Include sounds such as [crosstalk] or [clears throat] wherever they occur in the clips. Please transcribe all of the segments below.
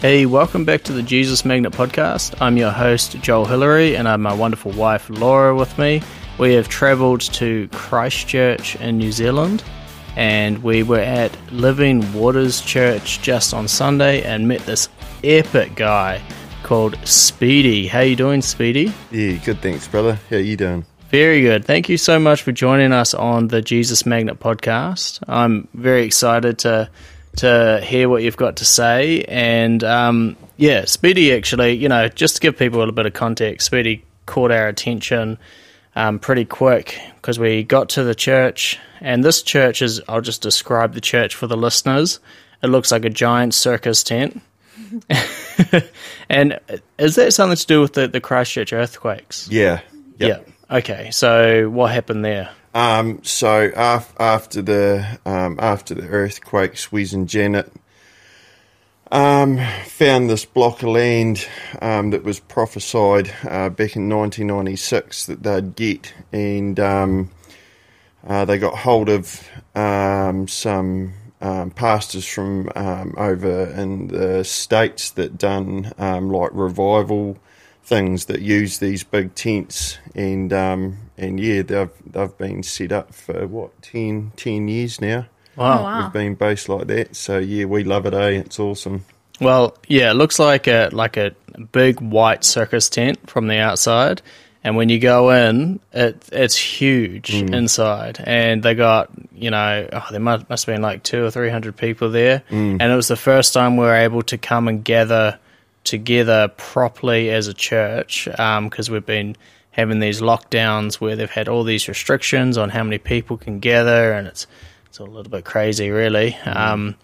Hey, welcome back to the Jesus Magnet podcast. I'm your host, Joel Hillary, and I have my wonderful wife, Laura, with me. We have travelled to Christchurch in New Zealand, and we were at Living Waters Church just on Sunday and met this epic guy called Speedy. How you doing, Speedy? Yeah, good. Thanks, brother. How you doing? Very good. Thank you so much for joining us on the Jesus Magnet podcast. I'm very excited to to hear what you've got to say. And um, yeah, Speedy actually, you know, just to give people a little bit of context, Speedy caught our attention um, pretty quick because we got to the church, and this church is, I'll just describe the church for the listeners. It looks like a giant circus tent. [laughs] and is that something to do with the, the Christchurch earthquakes? Yeah. Yep. Yeah. Okay. So what happened there? Um, so af- after the um, after the earthquakes, Wes and Janet um, found this block of land um, that was prophesied uh, back in 1996 that they'd get, and um, uh, they got hold of um, some pastors from over in the states that done like revival things that use these big tents, and um, and yeah, they've they've been set up for what 10, 10 years now. Wow. Oh, wow. We've been based like that, so yeah, we love it. Eh, it's awesome. Well, yeah, it looks like a like a big white circus tent from the outside, and when you go in, it it's huge Mm. inside, and they got you know oh, there must must have been like two or three hundred people there, Mm. and it was the first time we were able to come and gather together properly as a church because we've been having these lockdowns where they've had all these restrictions on how many people can gather, and it's it's a little bit crazy, really. Um,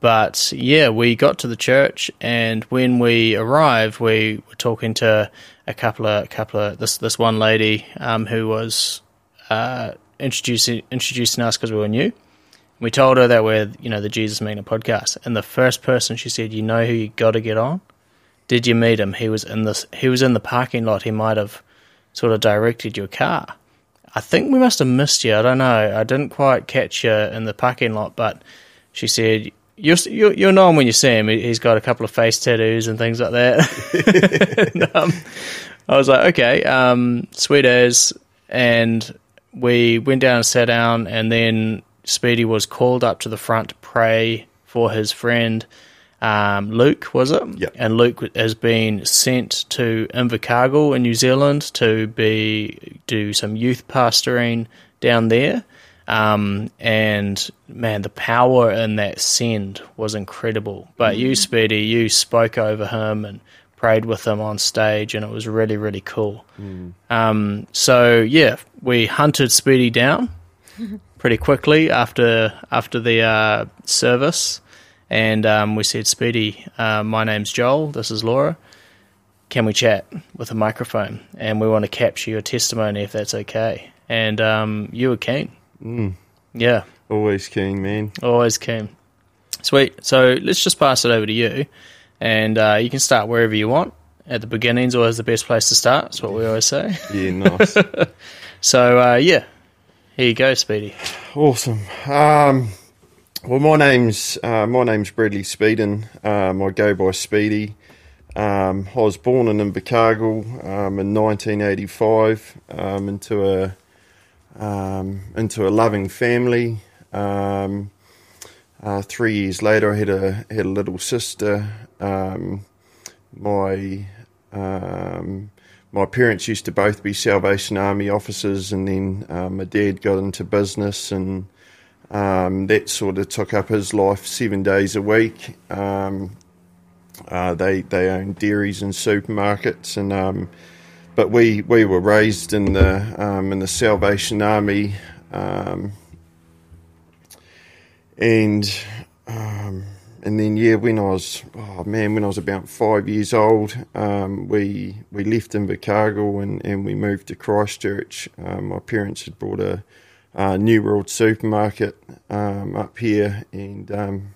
but yeah, we got to the church, and when we arrived, we were talking to a couple of a couple of this this one lady um, who was uh, introducing introducing us because we were new. We told her that we're you know the Jesus Magnet podcast, and the first person she said, "You know who you got to get on." Did you meet him? He was in this. He was in the parking lot. He might have sort of directed your car. I think we must have missed you. I don't know. I didn't quite catch you in the parking lot, but she said you'll you'll, you'll know him when you see him. He- He's got a couple of face tattoos and things like that. And, [laughs] [laughs] um, I was like, okay, um, sweet as. And we went down and sat down, and then Speedy was called up to the front to pray for his friend um, Luke, was it? Yep. And Luke has been sent to Invercargill in New Zealand to be do some youth pastoring down there. Um, and man, the power in that send was incredible. But you, Speedy, you spoke over him and prayed with him on stage, and it was really, really cool. Um, so yeah, we hunted Speedy down [laughs] pretty quickly after after the uh, service, and um, we said, "Speedy, uh, my name's Joel. This is Laura. Can we chat with a microphone? And we want to capture your testimony if that's okay." And um, you were keen. Mm. Yeah, Always keen, man. always keen. Sweet. So let's just pass it over to you, and uh, you can start wherever you want. At the beginning's always the best place to start. That's what we always say. [laughs] Yeah, [laughs] nice. So uh, yeah, here you go, Speedy. Awesome. Um, well, my name's uh, my name's Bradley Speden. Um, I go by Speedy. Um, I was born in Invercargill um, in 1985 um, into a um, into a loving family. Um, uh, three years later, I had a had a little sister. My my parents used to both be Salvation Army officers, and then um, my dad got into business, and um, that sort of took up his life seven days a week. Um, uh, they they own dairies and supermarkets, and um, but we, we were raised in the um, in the Salvation Army, um, and um, and then yeah, when I was oh man, when I was about five years old, um, we we left Invercargill and, and we moved to Christchurch. Um, my parents had bought a, uh New World supermarket um, up here, and um,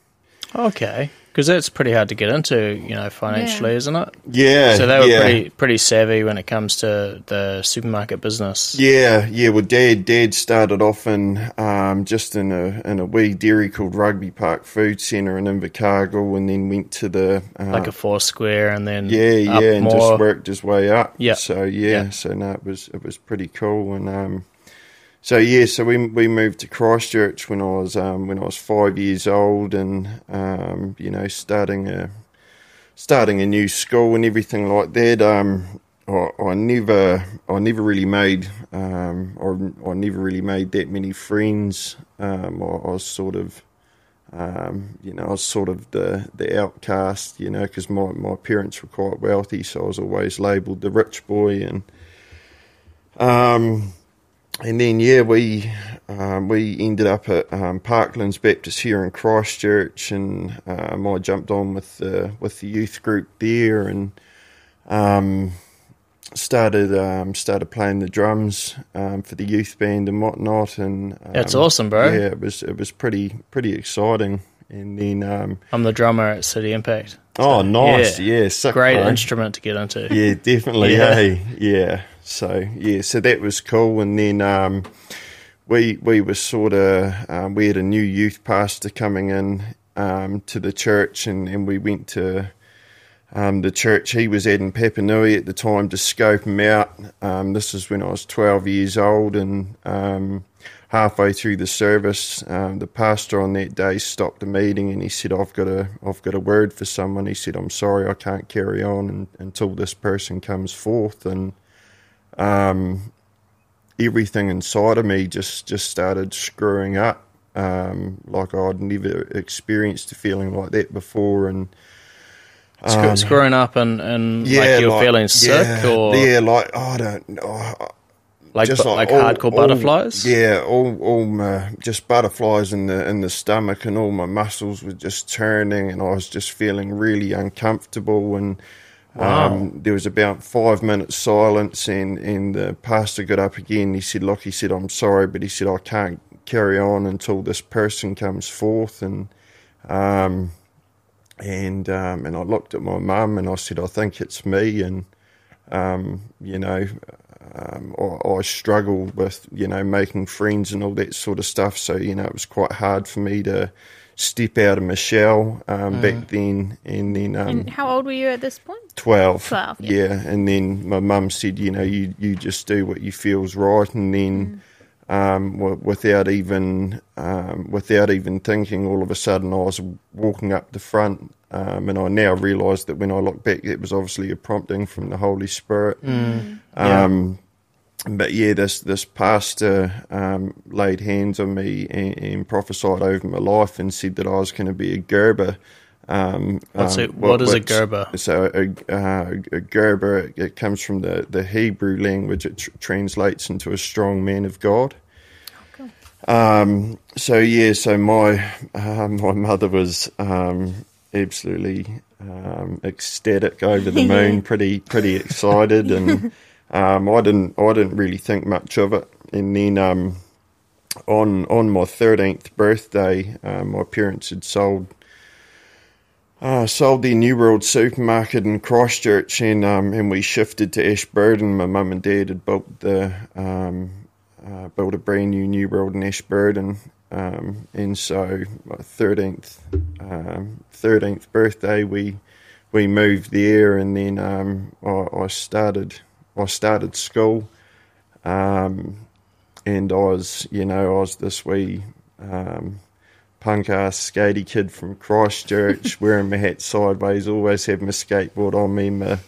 Okay. Because that's pretty hard to get into, you know, financially, Yeah. isn't it? Yeah. So they were yeah. pretty pretty savvy when it comes to the supermarket business. Yeah, yeah. Well, Dad, Dad started off in um, just in a in a wee dairy called Rugby Park Food Centre in Invercargill, and then went to the uh, Like a four square, and then yeah, up yeah, and more. just worked his way up. Yeah. So yeah, Yeah. so no, it was it was pretty cool, and um, so yeah, so we we moved to Christchurch when I was um when I was five years old, and um, you know, starting a starting a new school and everything like that. Um, I, I never I never really made um or I never really made that many friends. Um, I, I was sort of um, you know, I was sort of the, the outcast, you know, because my, my parents were quite wealthy, so I was always labelled the rich boy, and um, and then yeah, we um, we ended up at um, Parklands Baptist here in Christchurch, and um, I jumped on with the with the youth group there, and um, started um, started playing the drums um, for the youth band and whatnot, and That's awesome, bro. Yeah, it was it was pretty pretty exciting, and then um, I'm the drummer at City Impact. oh, nice, yeah. yeah, Great bro. instrument to get into. Yeah, definitely. Yeah. Hey, yeah. So yeah, so that was cool, and then um, we we were sort of um, we had a new youth pastor coming in um, to the church, and, and we went to um, the church he was at in Papanui at the time to scope him out. Um, this is when I was twelve years old, and um, halfway through the service, the pastor on that day stopped the meeting and he said, "I've got a I've got a word for someone." He said, "I'm sorry, I can't carry on un until this person comes forth." And um, everything inside of me just just started screwing up. Um, like I'd never experienced a feeling like that before, and um, screwing up and, and like you're feeling sick yeah, or yeah, like oh, I don't know, like just bu- like, all- hardcore all- butterflies. Yeah, all all my just butterflies in the in the stomach, and all my muscles were just turning, and I was just feeling really uncomfortable. And um, there was about five minutes silence, and and the pastor got up again. He said, "Look," he said, "I'm sorry, but he said I can't carry on until this person comes forth." And um, and um, and I looked at my mum, and I said, "I think it's me." And um, you know, um, I, I struggled with you know making friends and all that sort of stuff. So you know, it was quite hard for me to step out of my shell um, back then. And then um, And how old were you at this point? 12. 12, yeah. And then my mum said, you know, you, you just do what you feel's right. And then um, w- without even um, without even thinking, all of a sudden I was walking up the front. Um, and I now realise that when I look back, it was obviously a prompting from the Holy Spirit. Um, but yeah, this this pastor um, laid hands on me and, and prophesied over my life and said that I was going to be a Gerber. Um, What's um, it- what is a Gerber? So a, uh, a Gerber it, it comes from the, the Hebrew language. It tr- translates into a strong man of God. Um, so yeah, so my uh, my mother was um, absolutely um, ecstatic over the [laughs] moon, pretty pretty excited, and [laughs] um, I didn't I didn't really think much of it. And then um, on on my thirteenth birthday, um, my parents had sold uh, sold their New World supermarket in Christchurch, and um, and we shifted to Ashburton. My mum and dad had built the um, uh, built a brand new New World in Ashburton, um, and so my thirteenth thirteenth birthday, we we moved there, and then um, I, I started I started school, um, and I was you know I was this wee. Um, punk ass skatey kid from Christchurch, [laughs] wearing my hat sideways, always had my skateboard on me, my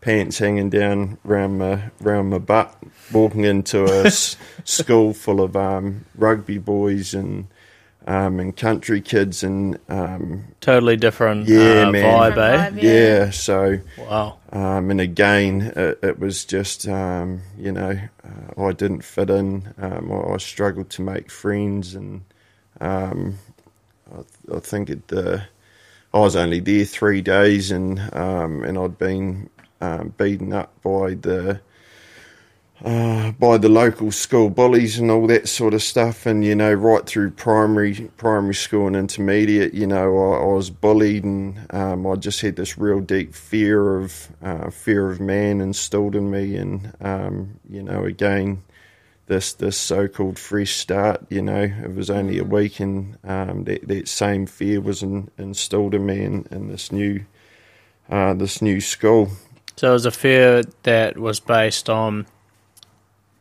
pants hanging down round my round my butt, walking into a s- [laughs] school full of um, rugby boys and um, and country kids, and um, Totally different Yeah, uh, man. vibe, eh? Yeah. yeah, so. Wow. Um, and again, it, it was just, um, you know, uh, I didn't fit in. Um, I, I struggled to make friends, and um, I, I think it, uh, I was only there three days, and um, and I'd been um, beaten up by the uh, by the local school bullies and all that sort of stuff. And you know, right through primary primary school and intermediate, you know, I, I was bullied, and um, I just had this real deep fear of uh, fear of man instilled in me. And um, you know, again, this this so called fresh start. You know, it was only a week, and um, that that same fear was in, installed in me in, in this new uh, this new school. So it was a fear that was based on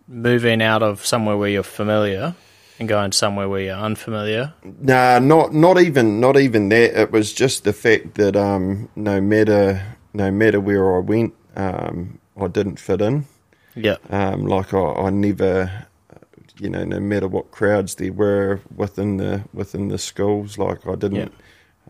moving out of somewhere where you're familiar and going somewhere where you're unfamiliar. Nah, not not even not even that. It was just the fact that um, no matter no matter where I went, um, I didn't fit in. Yeah. Um, like I, I never, you know, no matter what crowds there were within the within the schools, like I didn't. Yeah.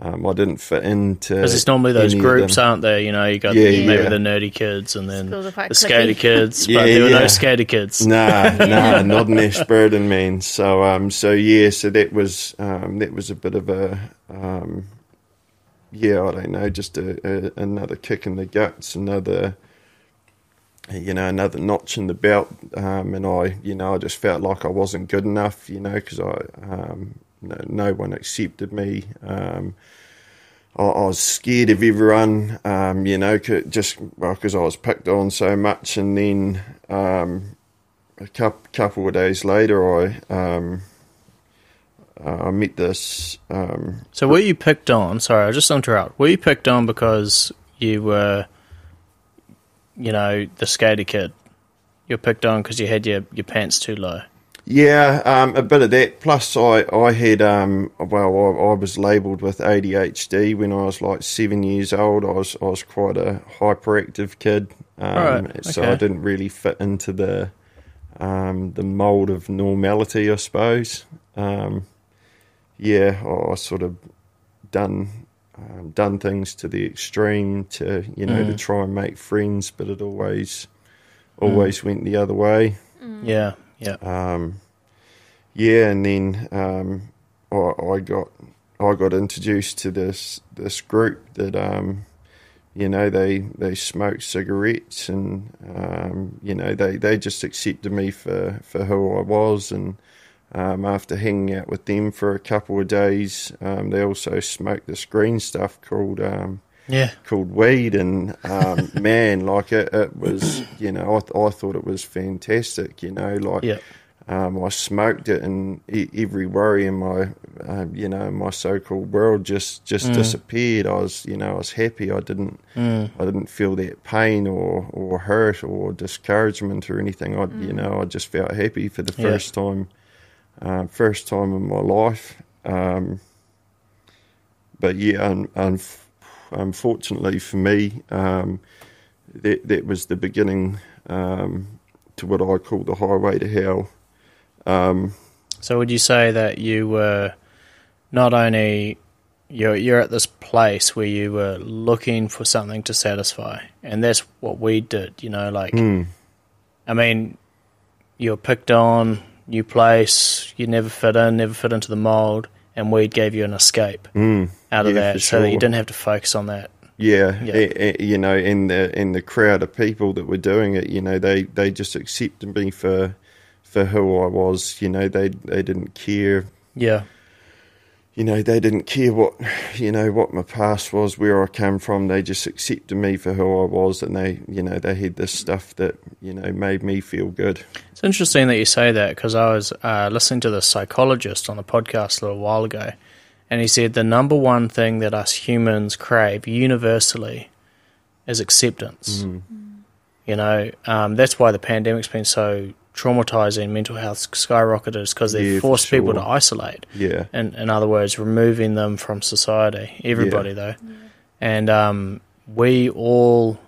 Um, I didn't fit into Because it's normally those groups, aren't there? You know, you got Yeah, maybe yeah. the nerdy kids and then Schools are quite the skater cliquey. kids, Yeah, [laughs] but there were yeah. no skater kids. Nah, [laughs] nah, not an Ashburton man. So, um, so yeah, so that was um, that was a bit of a, um, yeah, I don't know, just a, a, another kick in the guts, another, you know, another notch in the belt, um, and I, you know, I just felt like I wasn't good enough, you know, because I, um, no, one accepted me. Um, I, I was scared of everyone, um, you know, just because I was picked on so much, and then um, a couple, couple of days later, I uh, I met this. Um, So were you picked on? Sorry, I'll just interrupt. Were you picked on because you were, you know, the skater kid? You're picked on because you had your, your pants too low. Yeah, um, a bit of that. Plus, I I had um, well, I, I was labelled with ADHD when I was like seven years old. I was I was quite a hyperactive kid, um, Right, so I didn't really fit into the um, the mold of normality, I suppose. Um, yeah, I, I sort of done um, done things to the extreme to you know to Mm. try and make friends, but it always always went the other way. Yeah, yeah. Um, yeah, and then um, I, I got I got introduced to this this group that um, you know they they smoke cigarettes and um, you know they, they just accepted me for, for who I was and um, after hanging out with them for a couple of days, um, they also smoked this green stuff called um, Yeah. called weed, and um, [laughs] man, like it, it was, you know, I, th- I thought it was fantastic, you know, like Yeah. um, I smoked it, and e- every worry in my, um, you know, my so-called world just just Mm. disappeared. I was, you know, I was happy. I didn't, Mm. I didn't feel that pain or or hurt or discouragement or anything. I, you know, I just felt happy for the Yeah. first time, uh, first time in my life. Um, but yeah, un, un, unfortunately for me, um, that that was the beginning um, to what I call the highway to hell. Um, So would you say that you were not only you're you're at this place where you were looking for something to satisfy, and that's what we did. You know, like hmm, I mean, you're picked on, new place, you never fit in, never fit into the mold, and weed gave you an escape hmm, out of Yeah, that, for so that you didn't have to focus on that. yeah, Yeah. a- a- you know, in the in the crowd of people that were doing it, you know, they they just accepted me for for who I was. You know, they they didn't care Yeah, you know, they didn't care what, you know, what my past was, where I came from. They just accepted me for who I was, and they, you know, they had this stuff that, you know, made me feel good. it's interesting that you say that because I was uh, listening to the psychologist on the podcast a little while ago, and he said the number one thing that us humans crave universally is acceptance. Mm. You know, um, that's why the pandemic's been so traumatizing. Mental health skyrocketed is because they Yeah, for forced people to isolate. Yeah, in, in other words, removing them from society. Everybody, though, and um, we all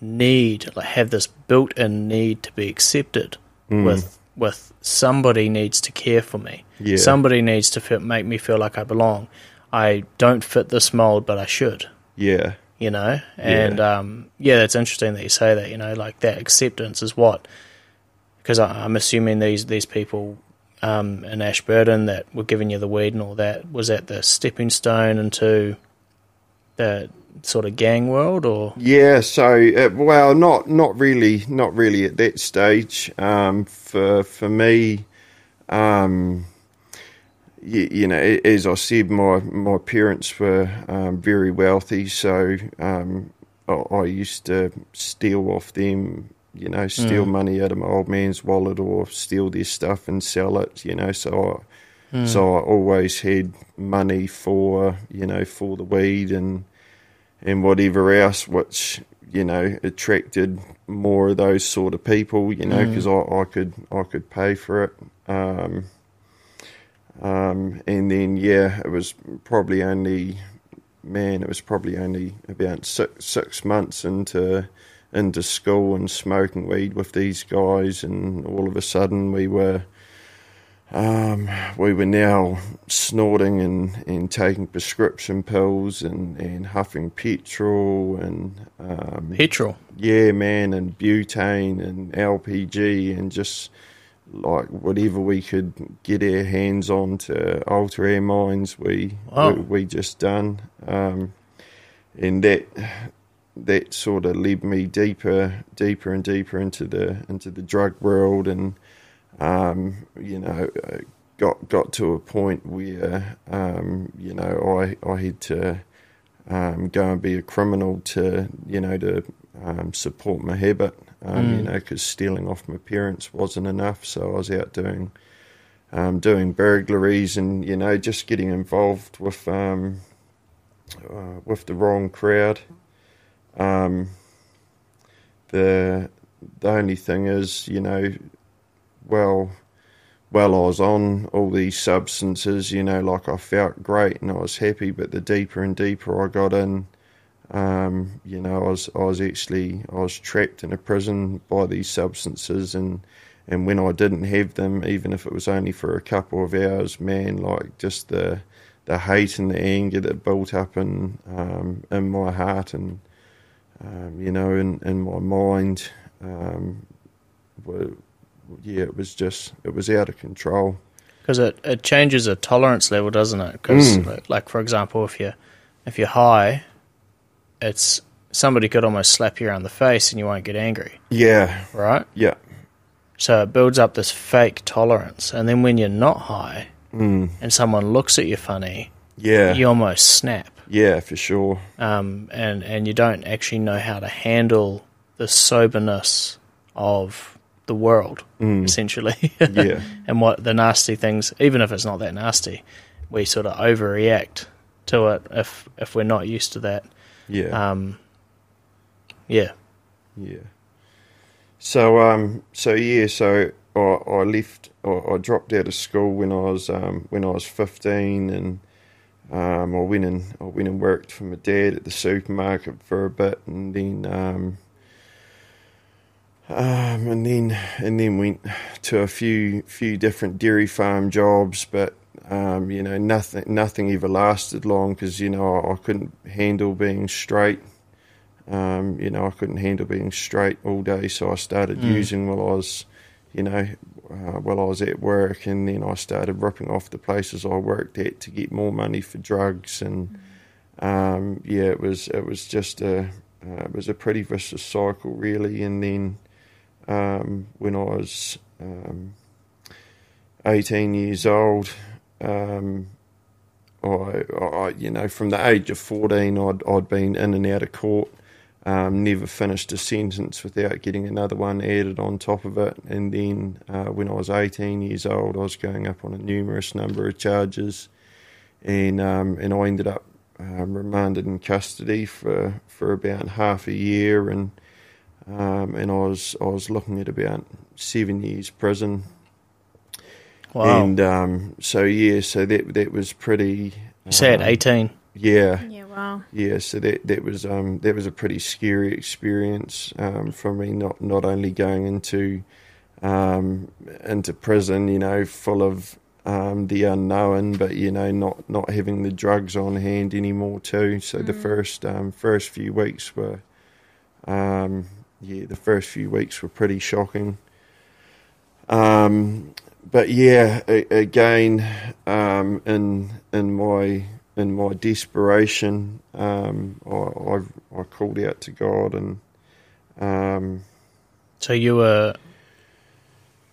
need like, have this built-in need to be accepted. Mm. With with somebody needs to care for me. Yeah. Somebody needs to feel, make me feel like I belong. I don't fit this mold, but I should. yeah, You know, and um, yeah, that's interesting that you say that. You know, like that acceptance is what because I'm assuming these these people um, in Ashburton that were giving you the weed and all that was that the stepping stone into the sort of gang world, or Yeah, so uh, well, not not really, not really at that stage. Um, for for me, um, you, you know, as I said, my my parents were um, very wealthy, so um, I, I used to steal off them. You know, steal money out of my old man's wallet or steal their stuff and sell it. You know, so I, so I always had money for you know for the weed and and whatever else, which you know attracted more of those sort of people, you know, because I, I could I could pay for it. Um, um, and then yeah, it was probably only man, it was probably only about six six months into into school and smoking weed with these guys, and all of a sudden we were um, we were now snorting and, and taking prescription pills and, and huffing petrol and um, petrol. yeah, man, and butane and LPG and just like whatever we could get our hands on to alter our minds, we Wow. we, we just done, um, and that that sort of led me deeper, deeper and deeper into the into the drug world, and um, you know, got got to a point where um, you know I I had to um, go and be a criminal to you know to um, support my habit. Um, You know, because stealing off my parents wasn't enough, so I was out doing um, doing burglaries and you know just getting involved with um, uh, with the wrong crowd. Um, the the only thing is, you know, well, well, I was on all these substances, you know, like I felt great and I was happy, but the deeper and deeper I got in, um, you know, I was I was actually I was trapped in a prison by these substances, and and when I didn't have them, even if it was only for a couple of hours, man, like just the the hate and the anger that built up in um, in my heart and um, you know in in my mind, um, were, yeah, it was just it was out of control. because it, it changes a tolerance level, doesn't it? Because Mm. like, like for example, if you if you're high, it's somebody could almost slap you around the face and you won't get angry, Yeah, right? yeah, So it builds up this fake tolerance, and then when you're not high mm, and someone looks at you funny, yeah, you almost snap, yeah, for sure. um, and and you don't actually know how to handle the soberness of the world, essentially. Mm. [laughs] Yeah. and what the nasty things, even if it's not that nasty, we sort of overreact to it if if we're not used to that. Yeah. Um, yeah, Yeah. So um so yeah so I, I left I, I dropped out of school when I was um when I was fifteen and um I went and I went and worked for my dad at the supermarket for a bit and then um um and then and then went to a few few different dairy farm jobs but um you know nothing nothing ever lasted long because you know I, I couldn't handle being straight. Um, you know, I couldn't handle being straight all day, so I started using while I was, you know, uh, while I was at work, and then I started ripping off the places I worked at to get more money for drugs, and um, yeah, it was it was just a uh, it was a pretty vicious cycle, really. And then um, when I was um, eighteen years old. Um, I, I, you know, from the age of 14, I'd, I'd been in and out of court, um, never finished a sentence without getting another one added on top of it. And then uh, when I was 18 years old, I was going up on a numerous number of charges. And, um, and I ended up um, remanded in custody for, for about half a year. And, um, and I was, I was looking at about seven years prison. wow. And um, so yeah, so that that was pretty. you say at um, eighteen. Yeah, Yeah, wow. yeah. So that that was um, that was a pretty scary experience um, for me. Not not only going into um, into prison, you know, full of um, the unknown, but you know, not not having the drugs on hand anymore too. So the first um, first few weeks were, um, yeah, the first few weeks were pretty shocking. Um, but yeah, a, again, um, in in my in my desperation, um, I, I, I called out to God, and um, So you were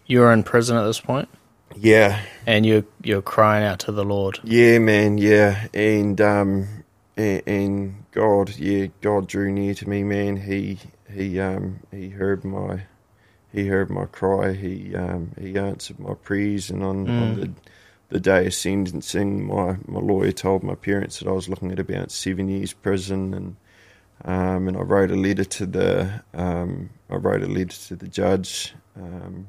you were in prison at this point, yeah, and you you're crying out to the Lord. yeah, man, yeah, and um, and, and God, yeah, God drew near to me, man. He he um he heard my he heard my cry. He um he answered my prayers, and on on Mm. the the day of sentencing, my my lawyer told my parents that I was looking at about seven years prison, and um and I wrote a letter to the um I wrote a letter to the judge, um,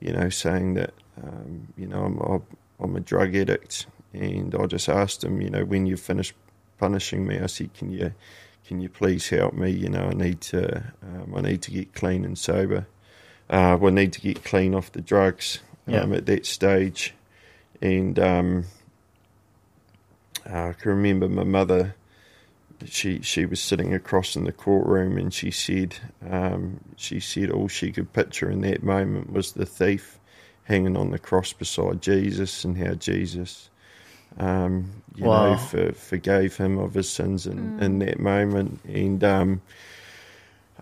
you know, saying that um you know I'm I'm, a drug addict, and I just asked him, you know, when you finish punishing me, I said, can you can you please help me? You know, I need to um, I need to get clean and sober. Uh, well, I need to get clean off the drugs um, Yeah. at that stage. And um, I can remember my mother. She she was sitting across in the courtroom, and she said um, she said all she could picture in that moment was the thief hanging on the cross beside Jesus, and how Jesus, um, you Wow. know, for, forgave him of his sins in, in that moment. And um,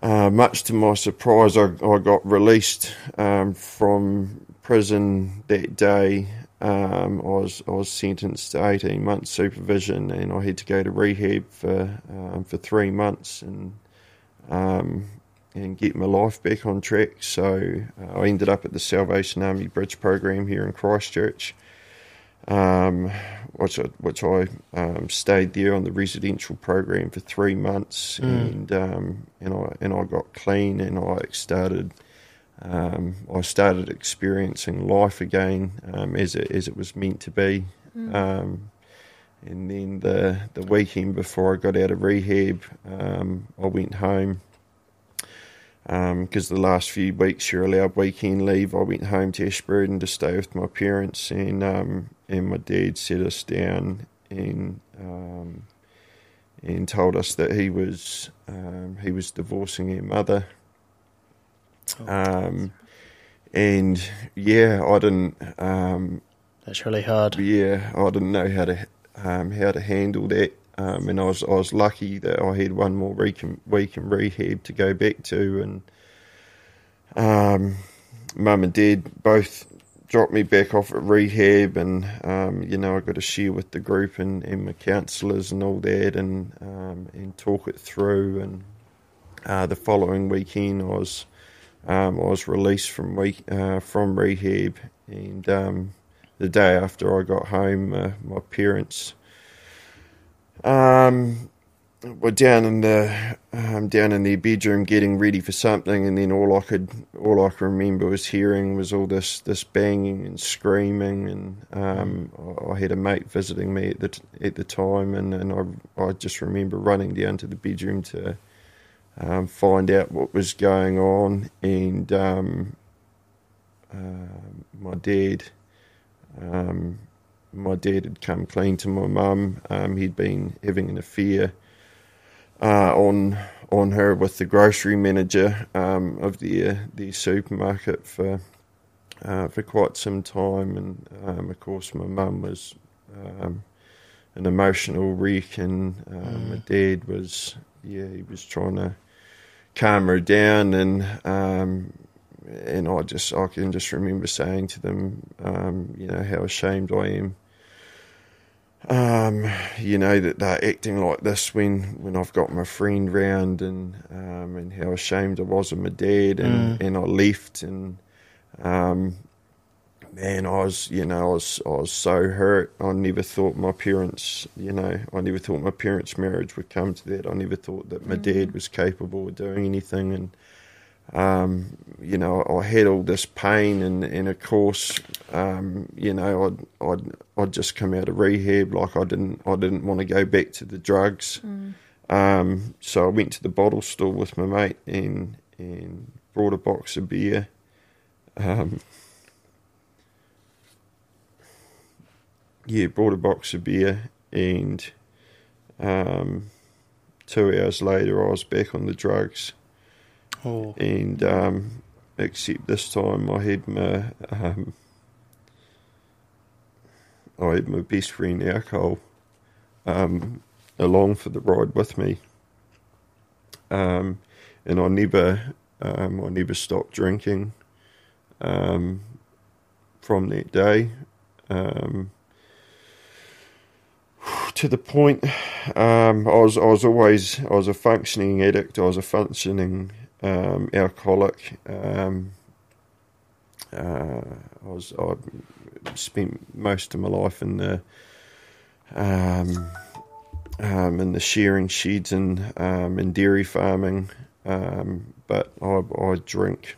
uh, much to my surprise, I, I got released um, from prison that day. Um, I was I was sentenced to eighteen months supervision, and I had to go to rehab for um, for three months and um, and get my life back on track. So uh, I ended up at the Salvation Army Bridge program here in Christchurch, um, which I, which I um, stayed there on the residential program for three months, Mm. and um, and I and I got clean, and I started. Um, I started experiencing life again um, as it as it was meant to be, um, and then the the weekend before I got out of rehab, um, I went home because the last few weeks you're allowed weekend leave. I went home to Ashburton to stay with my parents, and um, and my dad set us down and um, and told us that he was um, he was divorcing our mother. Um, and yeah, I didn't. Um, That's really hard. yeah, I didn't know how to um, how to handle that, um, and I was I was lucky that I had one more week in, week in rehab to go back to, and um, mum and dad both dropped me back off at rehab, and um, you know I got to share with the group and, and my counsellors and all that, and um, and talk it through, and uh, the following weekend I was um, I was released from week uh, from rehab, and um, the day after I got home, uh, my parents um, were down in the um, down in their bedroom getting ready for something, and then all I could all I can remember was hearing was all this this banging and screaming, and um, I, I had a mate visiting me at the t- at the time, and, and I I just remember running down to the bedroom to um, find out what was going on, and um, uh, my dad, um, my dad had come clean to my mum. Um, he'd been having an affair uh, on on her with the grocery manager um, of the the supermarket for uh, for quite some time, and um, of course my mum was um, an emotional wreck, and um, my dad was yeah he was trying to calm her down, and um, and I just I can just remember saying to them, um, you know, how ashamed I am. Um, you know that they're acting like this when, when I've got my friend round, and um, and how ashamed I was of my dad, and, and I left, and um, man, I was you know I was I was so hurt. I never thought my parents, you know, I never thought my parents' marriage would come to that. I never thought that my dad was capable of doing anything, and um, you know, I had all this pain, and, and of course, um, you know, I'd, I'd I'd just come out of rehab, like I didn't I didn't want to go back to the drugs, um, so I went to the bottle store with my mate and and brought a box of beer. Um, yeah, brought a box of beer, and um, two hours later, I was back on the drugs Oh, and um, except this time I had my um, I had my best friend alcohol um, along for the ride with me. Um, and I never, um, I never stopped drinking um, from that day. Um, to the point, um, I was I was always I was a functioning addict. I was a functioning um, alcoholic. Um, uh, I was I spent most of my life in the um, um, in the shearing sheds and um, in dairy farming. But I, I drink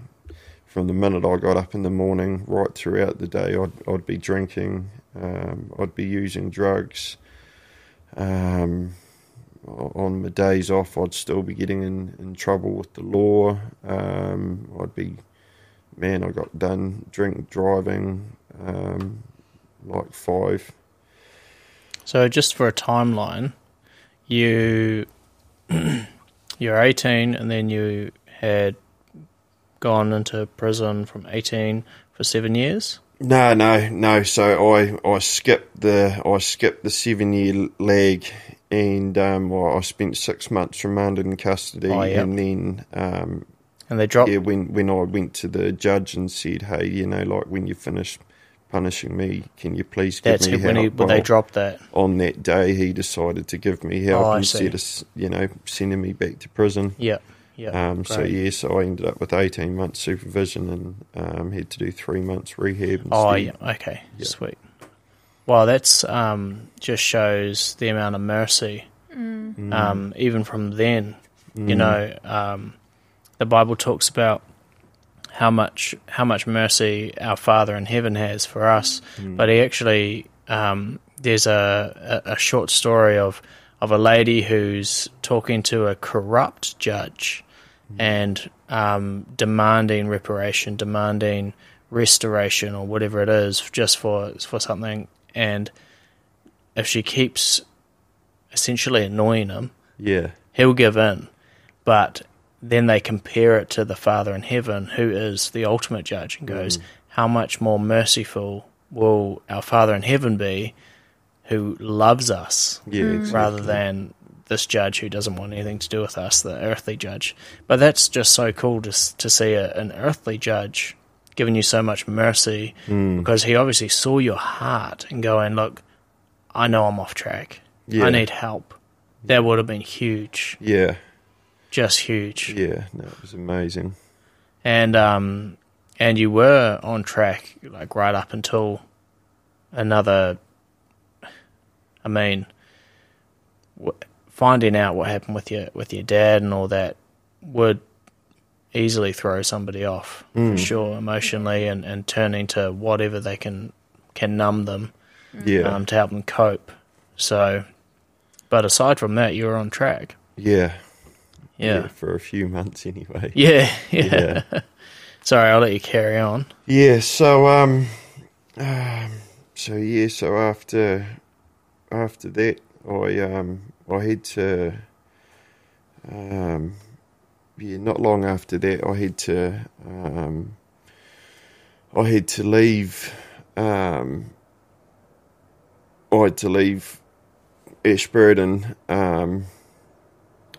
from the minute I got up in the morning right throughout the day. I'd I'd be drinking. Um, I'd be using drugs. Um, on my days off, I'd still be getting in, in trouble with the law. Um, I'd be, man, I got done drink driving um, like five. So just for a timeline, you [clears throat] you're 18, and then you had gone into prison from 18 for seven years. No, no, no. So I, I skipped the I skipped the seven year leg, and um, well, I spent six months remanded in custody, Oh, yep. and then um, And they dropped. yeah, when when I went to the judge and said, hey, you know, like when you finish punishing me, can you please give That's me when, he, help? when they dropped that. on that day, he decided to give me help Oh, instead of you know sending me back to prison. Yeah, yeah. Um, so great. yeah, so I ended up with eighteen months supervision and um, had to do three months rehab. Instead. Oh yeah, okay, Yeah. sweet. Well, that's um, just shows the amount of mercy, Mm. um, even from then. Mm. You know, um, the Bible talks about how much how much mercy our Father in heaven has for us, Mm. but he actually um, there's a, a, a short story of of a lady who's talking to a corrupt judge and um, demanding reparation, demanding restoration or whatever it is, just for for something. And if she keeps essentially annoying him, yeah, he'll give in. But then they compare it to the Father in heaven, who is the ultimate judge, and goes, How much more merciful will our Father in heaven be who loves us yeah, exactly. rather than this judge who doesn't want anything to do with us, the earthly judge? But that's just so cool to, to see a, an earthly judge giving you so much mercy Mm. because he obviously saw your heart and going, Look, I know I'm off track. Yeah. I need help. That would have been huge yeah, just huge. yeah. No, it was amazing. And um, and you were on track like right up until another. I mean, finding out what happened with your with your dad and all that would easily throw somebody off for sure emotionally and, and turning to whatever they can can numb them Yeah, um, to help them cope. So, but aside from that, you were on track. yeah, Yeah, For a few months anyway. [laughs] yeah, yeah. yeah. [laughs] Sorry, I'll let you carry on. Yeah, so um, um, [sighs] so yeah, so after after that, I um, I had to um, yeah, not long after that, I had to um, I had to leave. Um, I had to leave Ashburton um,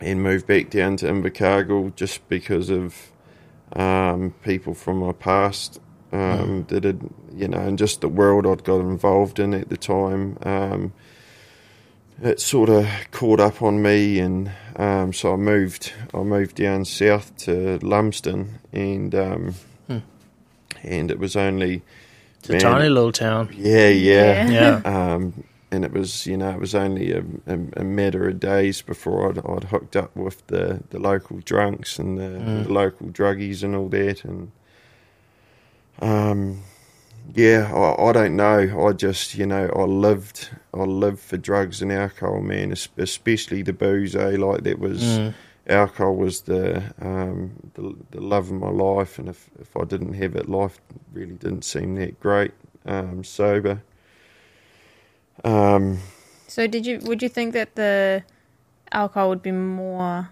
and move back down to Invercargill just because of um, people from my past um, that had, you know, and just the world I'd got involved in at the time. Um, it sort of caught up on me, and um, so I moved. I moved down south to Lumsden, and um, Hmm. and it was only It's a tiny little town. yeah, yeah. Yeah. [laughs] Um, and it was, you know, it was only a, a, a matter of days before I'd, I'd hooked up with the, the local drunks and the, Mm. the local druggies and all that. And, um, yeah, I, I don't know. I just, you know, I lived, I lived for drugs and alcohol, man, especially the booze, eh? Like that was, Mm. alcohol was the, um, the, the love of my life. And if, if I didn't have it, life really didn't seem that great, um, sober. Um, So did you would you think that the alcohol would be more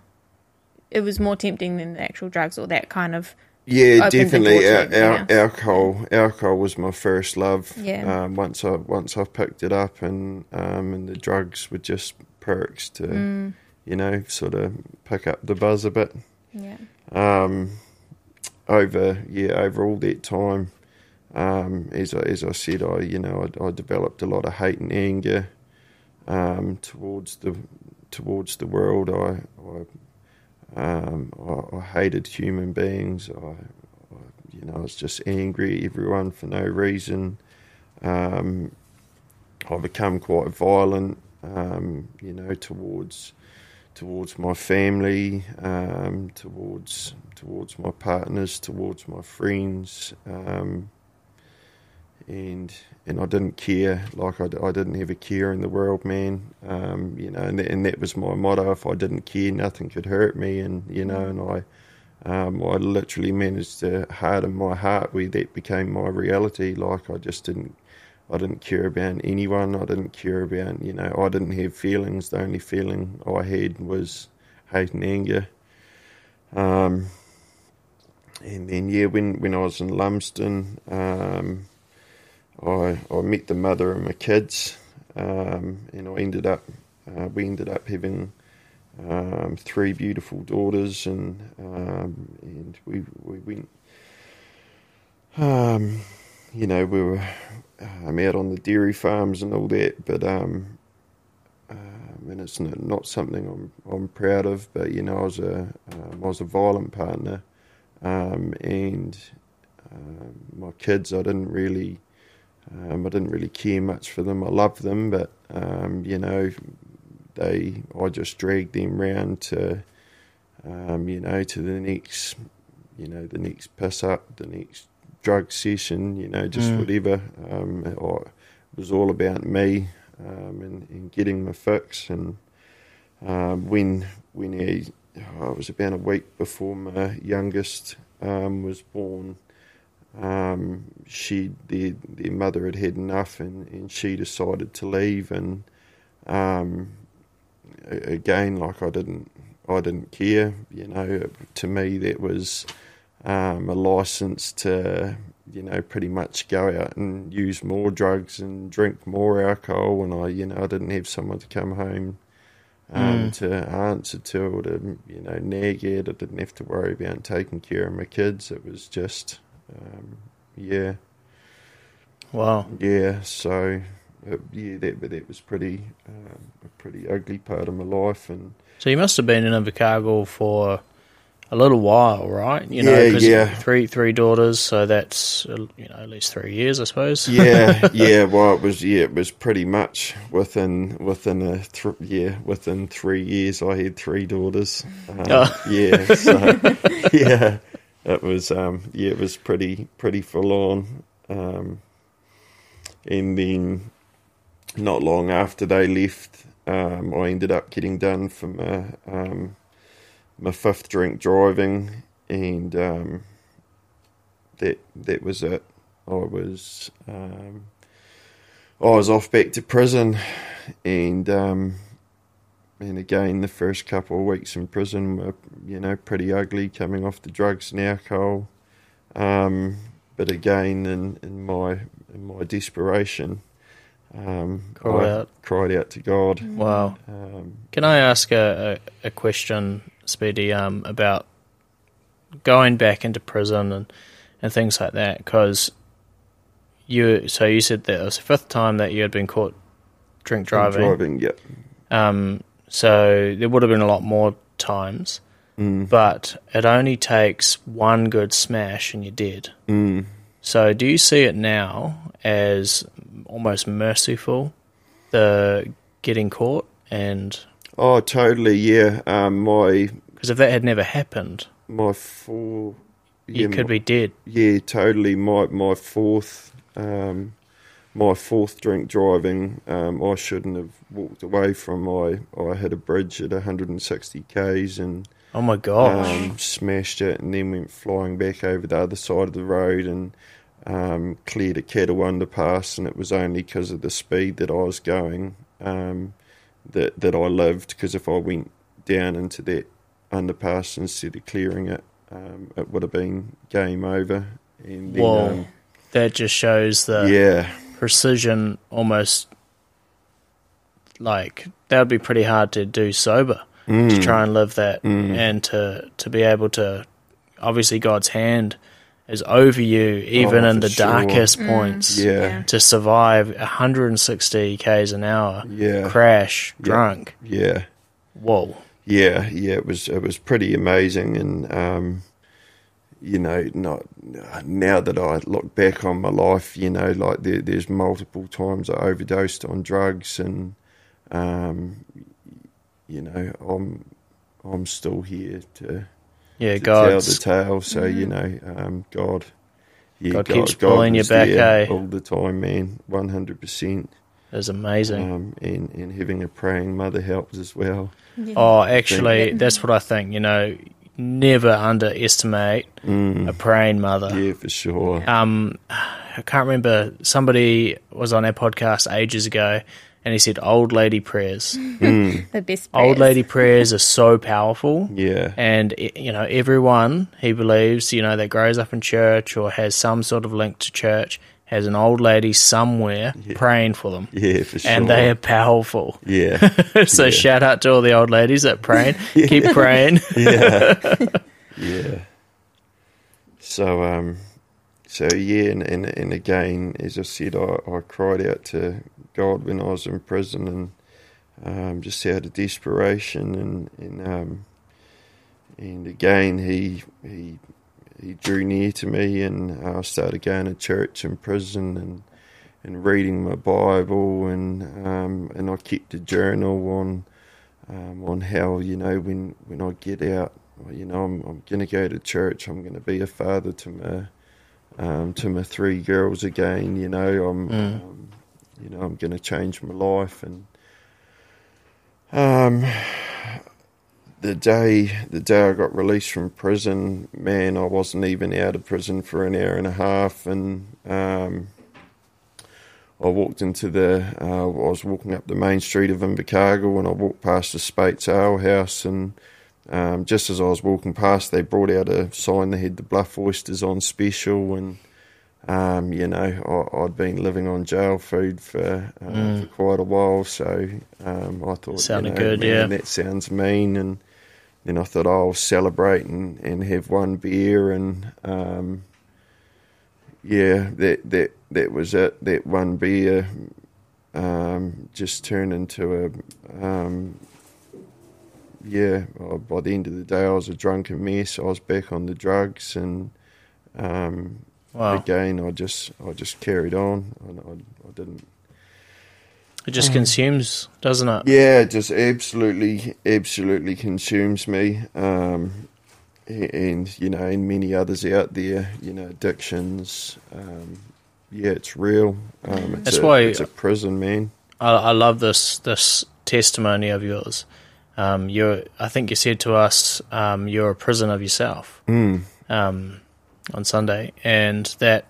it was more tempting than the actual drugs or that kind of Yeah, definitely. door Al- to everything al- alcohol, alcohol was my first love. Yeah. Um, once I once I picked it up, and um, and the drugs were just perks to, Mm. you know, sort of pick up the buzz a bit. Yeah. Um, over yeah, over all that time, um, as I, as I said, I you know I, I developed a lot of hate and anger um, towards the towards the world. I I, um, hated human beings. I, you know I was just angry at everyone for no reason. Um, I become quite violent, um, you know, towards towards my family, um, towards towards my partners, towards my friends, um, and and I didn't care. Like I, I didn't have a care in the world, man. Um, you know, and that, and that was my motto. If I didn't care, nothing could hurt me. And you know, and I. Um, I literally managed to harden my heart where that became my reality. Like I just didn't I didn't care about anyone. I didn't care about, you know, I didn't have feelings. The only feeling I had was hate and anger. Um, and then, yeah, when, when I was in Lumsden, um, I, I met the mother and my kids, um, and I ended up, uh, we ended up having um, three beautiful daughters, and um, and we we went, um, you know, we were um, out on the dairy farms and all that, but um, um, and it's not, not something I'm I'm proud of. But you know, I was a um, I was a violent partner, and my kids I didn't really um, I didn't really care much for them. I loved them, but um, you know, they I just dragged them round to um, you know to the next you know the next piss up, the next drug session, you know, just Mm. whatever. Um, or it was all about me um, and, and getting my fix. And um, when when I, I was about a week before my youngest um, was born, um, she their their mother had had enough, and, and she decided to leave. And um, again, like I didn't I didn't care, you know. To me, that was um, a license to, you know, pretty much go out and use more drugs and drink more alcohol. And I, you know, I didn't have someone to come home um, Mm. to answer to or to, you know, nag at. I didn't have to worry about taking care of my kids. It was just, um, yeah, Wow. yeah. So, uh, yeah, that but that was pretty um, a pretty ugly part of my life, and So you must have been in Invercargill for a little while, right? You know, Yeah, yeah. Three three daughters, so that's uh, you know at least three years, I suppose. yeah, [laughs] yeah. Well, it was yeah, it was pretty much within within a th- yeah within three years I had three daughters. Um, Oh. Yeah, so [laughs] yeah, it was um yeah it was pretty pretty full on. Um, and then not long after they left, um, I ended up getting done for my um, my fifth drink driving, and um, that that was it. I was um, I was off back to prison, and and again the first couple of weeks in prison were you know pretty ugly, coming off the drugs and alcohol. Um, but again, in, in my in my desperation, um, Cried I out. cried out to God. Wow. Um, Can I ask a, a, a question, Speedy, um, about going back into prison and, and things like that? Because you, so you said that it was the fifth time that you had been caught drink driving. driving, yeah. Um, so there would have been a lot more times, Mm, but it only takes one good smash and you're dead. mm. So do you see it now as almost merciful, the getting caught? And Oh, totally, yeah. Um, my because if that had never happened, my four, you yeah, could my- be dead. Yeah, totally. My my fourth, um, my fourth drink driving. Um, I shouldn't have walked away from my. I had a bridge at 160 k's and Oh my gosh. um, smashed it, and then went flying back over the other side of the road and um, cleared a kettle underpass. And it was only because of the speed that I was going um, that that I lived. Because if I went down into that underpass instead of clearing it, um, it would have been game over. And then, Whoa. um, That just shows the yeah, precision almost like that would be pretty hard to do sober Mm. to try and live that and to to be able to obviously God's hand is over you even Oh, in the sure. darkest points yeah, Yeah. to survive 160 k's an hour yeah, crash Yeah. drunk yeah. whoa Yeah, yeah, it was it was pretty amazing, and um, you know, not now that I look back on my life, you know, like there, there's multiple times I overdosed on drugs, and um, you know, I'm I'm still here to, yeah to tell the tale. So you know, um, God, yeah, God keeps God pulling you back, there eh? all the time, man, one hundred percent. is amazing Um, and and having a praying mother helps as well. Yeah. oh actually that's what I think you know never underestimate Mm, a praying mother yeah, for sure. um, I can't remember. Somebody was on our podcast ages ago, and he said old lady prayers. [laughs] Mm, the best. old lady prayers are so powerful, yeah. and i- you know everyone he believes, you know, that grows up in church or has some sort of link to church has an old lady somewhere praying for them, Yeah, for sure. and they are powerful. yeah, [laughs] so Yeah. shout out to all the old ladies that praying. [laughs] Keep praying. [laughs] yeah, yeah. So um, so yeah, and, and and again, as I said, I, I cried out to God when I was in prison, and um, just out of desperation, and and um, and again, he he he drew near to me, and I started going to church and prison, and and reading my Bible, and um, and I kept a journal on um, on how you know when when I get out, you know I'm I'm gonna go to church. I'm gonna be a father to my um, to my three girls again. You know I'm Mm. um, you know I'm gonna change my life and um the day the day I got released from prison, man, I wasn't even out of prison for an hour and a half, and um, I walked into the. Uh, I was walking up the main street of Invercargill, and I walked past the Speight's Ale House, and um, just as I was walking past, they brought out a sign that had the Bluff oysters on special, and um, you know I, I'd been living on jail food for uh, Mm. for quite a while, so um, I thought, Sounded you know, good, man, yeah. that sounds mean, and then I thought I'll celebrate and, and have one beer, and um, yeah, that that that was it. That one beer um, just turned into a um, yeah. By the end of the day, I was a drunken mess. I was back on the drugs, and um, Wow, again, I just I just carried on. I, I, I didn't. It just consumes, doesn't it? Yeah, it just absolutely, absolutely consumes me. Um, and you know, and many others out there, you know, addictions. Um, yeah, it's real. Um, it's That's a, why- it's a prison, man. I, I love this this testimony of yours. Um, you're, I think you said to us, um, you're a prison of yourself Mm. um, on Sunday, and that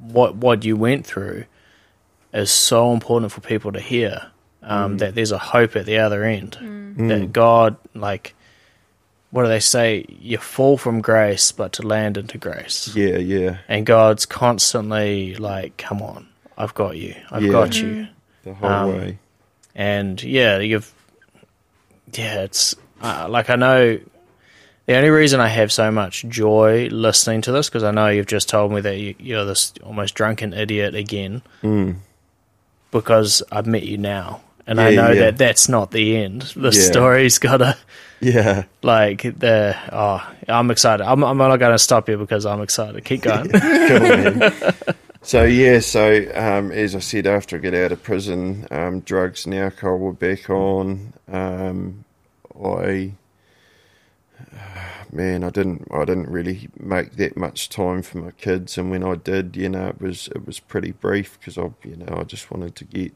what what you went through is so important for people to hear. Um, That there's a hope at the other end. That God, like, what do they say? You fall from grace, but to land into grace. Yeah, yeah. And God's constantly like, "Come on, I've got you. I've Yeah. got you." The whole Um, way. and yeah, you've yeah, it's uh, like I know the only reason I have so much joy listening to this because I know you've just told me that you, you're this almost drunken idiot again Mm. Because I've met you now, and I know yeah. that that's not the end. The Yeah. story's gotta Yeah. like the oh, I'm excited. I'm I'm not gonna stop you because I'm excited. Keep going. [laughs] Man. So yeah, so um, as I said, after I get out of prison, um, drugs and alcohol were back on. Um, I, man, I didn't, I didn't really make that much time for my kids, and when I did, you know, it was it was pretty brief because I, you know, I just wanted to get,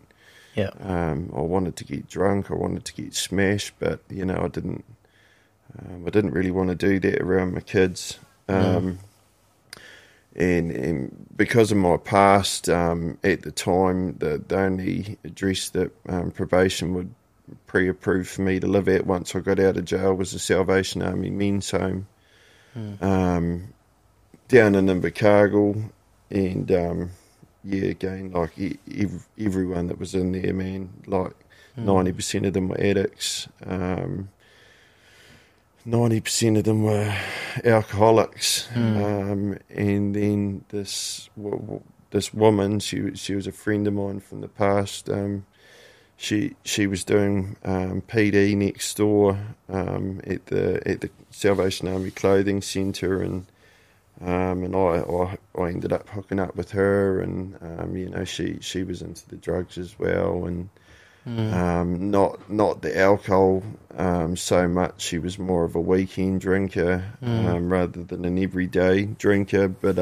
yeah, um, I wanted to get drunk, I wanted to get smashed, but you know, I didn't, um, I didn't really want to do that around my kids. Um, and, and because of my past, um, at the time, the, the only address that um, probation would pre-approve for me to live at once I got out of jail was the Salvation Army Men's Home. um, down in Invercargill, and um, yeah, again, like e- ev- everyone that was in there, man, like ninety percent of them were addicts. Um, Ninety percent of them were alcoholics, um, and then this w- w- this woman, she was- she was a friend of mine from the past. Um, she she was doing um, PD next door um, at the at the Salvation Army Clothing Centre, and um, and I, I I ended up hooking up with her, and um, you know she she was into the drugs as well, and um, not not the alcohol um, so much. She was more of a weekend drinker um, rather than an everyday drinker, but.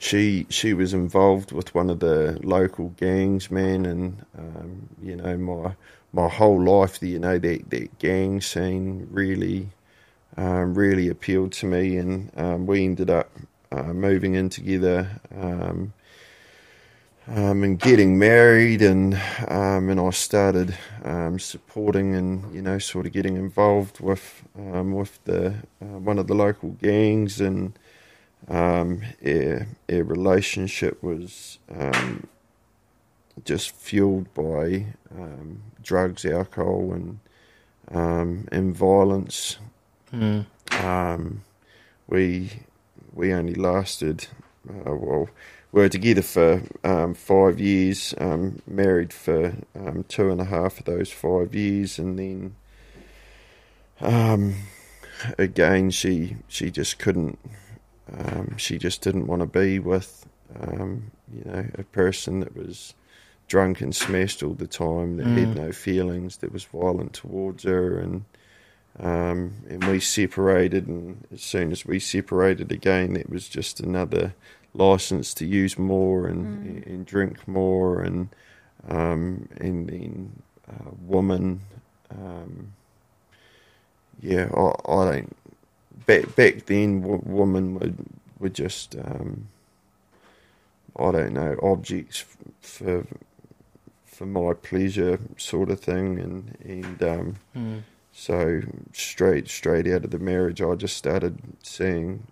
She she was involved with one of the local gangs, man, and um, you know my my whole life, you know that that gang scene really um, really appealed to me, and um, we ended up uh, moving in together. Um, um, and getting married, and um, and I started supporting and you know sort of getting involved with with the uh, one of the local gangs, and um, our, our relationship was um, just fueled by um, drugs, alcohol, and um, and violence. Mm. Um, we we only lasted uh, well. We were together for um, five years, um, married for um, two and a half of those five years, and then um, again she she just couldn't um, she just didn't want to be with um, you know a person that was drunk and smashed all the time that had no feelings that was violent towards her and um, and we separated and as soon as we separated again it was just another license to use more and, and drink more and um, and then uh, woman um, yeah I, I don't back back then w- women would would just um, I don't know objects f- for for my pleasure sort of thing and and um, Mm. so straight straight out of the marriage I just started seeing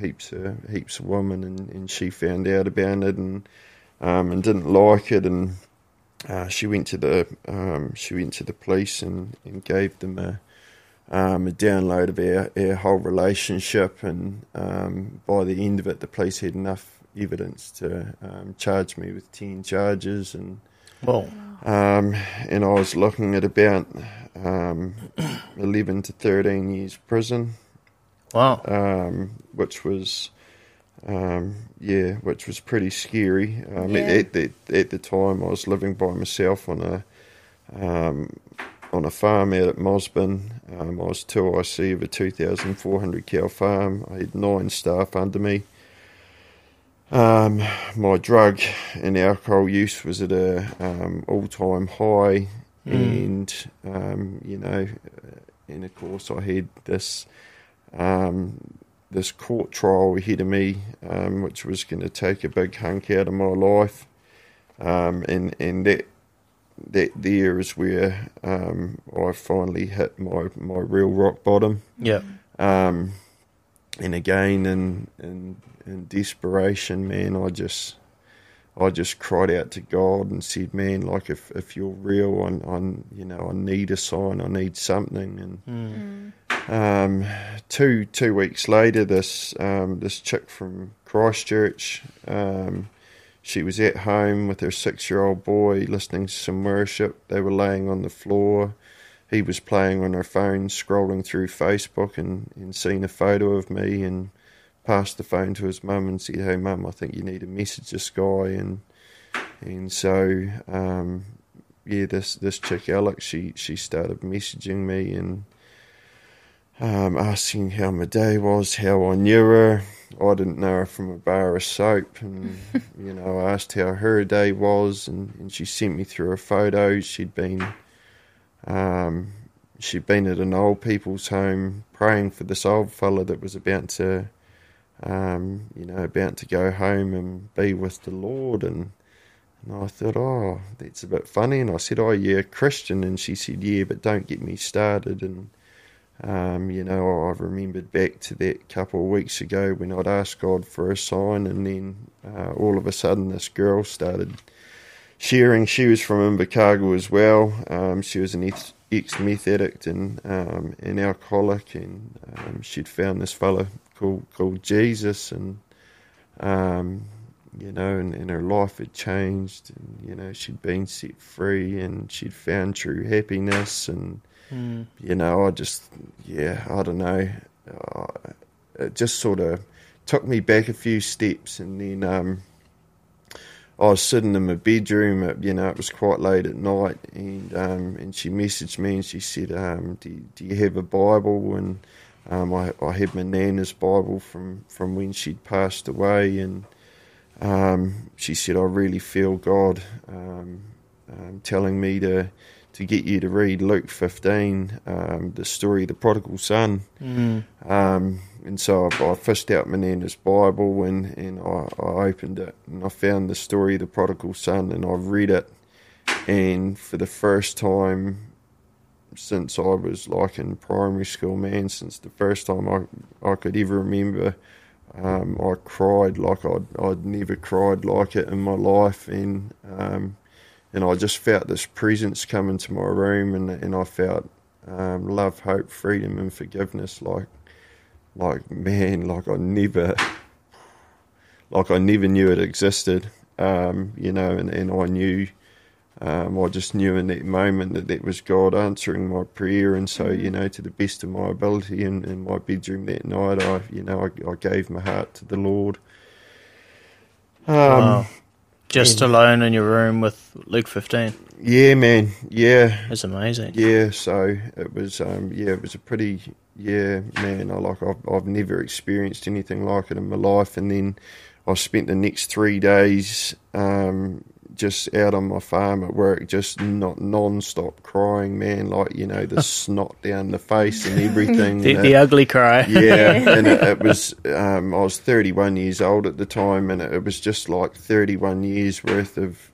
heaps of heaps of women and, and she found out about it and um, and didn't like it and uh, she went to the um, she went to the police and, and gave them a um, a download of our, our whole relationship, and um, by the end of it, the police had enough evidence to um, charge me with ten charges, and Well, um, and I was looking at about um, eleven to thirteen years prison, wow. um, which was um, yeah, which was pretty scary. Um, Yeah. at, at, the, at the time, I was living by myself on a um, on a farm out at Mossburn. Um, I was two IC of a 2,400 cow farm. I had nine staff under me. Um, my drug and alcohol use was at a um, all time high, and um, you know, uh, and of course I had this um, this court trial ahead of me, um, which was going to take a big hunk out of my life, um, and and that that there is where um, I finally hit my my real rock bottom. Yeah. Um, and again, in, in in desperation, man, I just I just cried out to God and said, "Man, like if, if you're real, I, I you know I need a sign, I need something." And um, two two weeks later, this um, this chick from Christchurch, um, she was at home with her six year old boy listening to some worship. They were laying on the floor. He was playing on her phone, scrolling through Facebook, and, and seen a photo of me and passed the phone to his mum and said, "Hey, mum, I think you need to message this guy." And and so um, yeah, this this chick Alex, she she started messaging me and um, asking how my day was, how I knew her. I didn't know her from a bar of soap, and [laughs] you know, I asked how her day was, and, and she sent me through her photos. She'd been um, she'd been at an old people's home praying for this old fella that was about to, um, you know, about to go home and be with the Lord, and and I thought, oh, that's a bit funny. And I said, oh, yeah, Christian. And she said, yeah, but don't get me started. And Um, you know, I remembered back to that couple of weeks ago when I'd asked God for a sign, and then uh, all of a sudden this girl started sharing. She was from Invercargill as well. Um, she was an ex meth addict and um, an alcoholic, and um, she'd found this fella called called Jesus, and um, you know, and, and her life had changed, and you know, she'd been set free, and she'd found true happiness, and Mm. you know, I just, yeah, I don't know. Uh, it just sort of took me back a few steps, and then um, I was sitting in my bedroom. At, you know, it was quite late at night, and um, and she messaged me and she said, um, do, "Do you have a Bible?" And um, I, I had my nana's Bible from from when she'd passed away, and um, she said, "I really feel God um, telling me to." To get you to read Luke 15, um, the story of the prodigal son. Mm. Um, and so I, I, fished out my nana's Bible and, and I, I, opened it and I found the story of the prodigal son and I read it. And for the first time since I was like in primary school, man, since the first time I, I could ever remember, um, I cried like I'd, I'd never cried like it in my life. And, um, and I just felt this presence come into my room, and and I felt um, love, hope, freedom, and forgiveness. Like, like man, like I never, like I never knew it existed. Um, you know, and, and I knew, um, I just knew in that moment that that was God answering my prayer, and so you know, to the best of my ability, in, in my bedroom that night, I you know I, I gave my heart to the Lord. Um, wow. Just alone in your room with Luke 15. Yeah, man. Yeah. It's amazing. Yeah, so it was um yeah, it was a pretty yeah, man, I like I've I've never experienced anything like it in my life and then I spent the next 3 days um just out on my farm at work, just not non-stop crying, man. Like you know, the [laughs] snot down the face and everything. the, the ugly cry. Yeah, and it, [laughs] it was. Um, I was 31 years old at the time, and it, it was just like 31 years worth of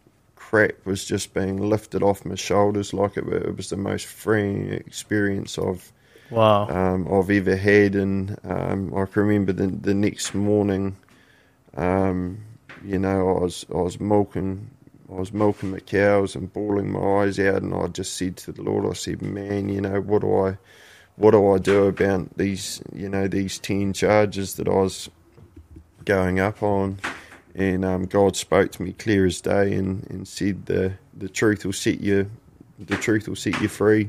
crap was just being lifted off my shoulders. Like it, it was the most freeing experience I've wow um, I've ever had, and um, I can remember the the next morning. Um, you know, I was I was milking I was milking the cows and bawling my eyes out, and I just said to the Lord, I said, "Man, you know what do I, what do I do about these, you know, these ten charges that I was going up on?" And um, God spoke to me clear as day, and, and said, "the The truth will set you, the truth will set you free."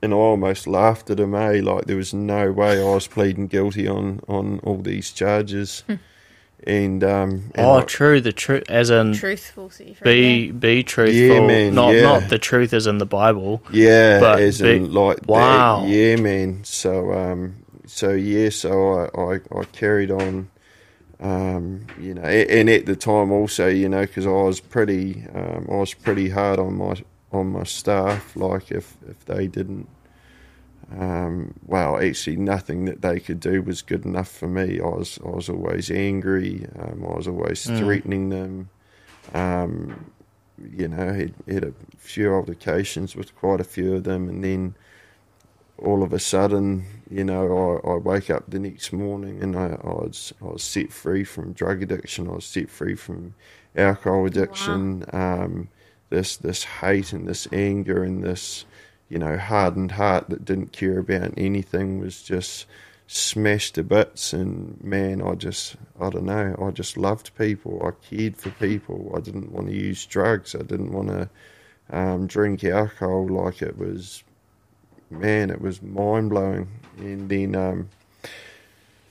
And I almost laughed at him, eh? Like there was no way I was pleading guilty on on all these charges. And, um, and oh, I, true. The truth, as in truthful, be be truthful. Yeah, man, not yeah. not the truth as in the Bible. Yeah, but as be, in like wow. That. Yeah, man. So um, so yeah, so I I, I carried on. Um, you know, and at the time also, you know, because I was pretty, um, I was pretty hard on my on my staff. Like if if they didn't um, well, actually, nothing that they could do was good enough for me. I was, I was always angry. Um, I was always mm. threatening them. Um, you know, had, had a few altercations with quite a few of them, and then all of a sudden, you know, I, I wake up the next morning and I, I, was I was set free from drug addiction. I was set free from alcohol addiction. Wow. Um, this this hate and this anger and this you know, hardened heart that didn't care about anything was just smashed to bits. And man, I just, I don't know, I just loved people. I cared for people. I didn't want to use drugs. I didn't want to um, drink alcohol like it was, man, it was mind blowing. And then, um,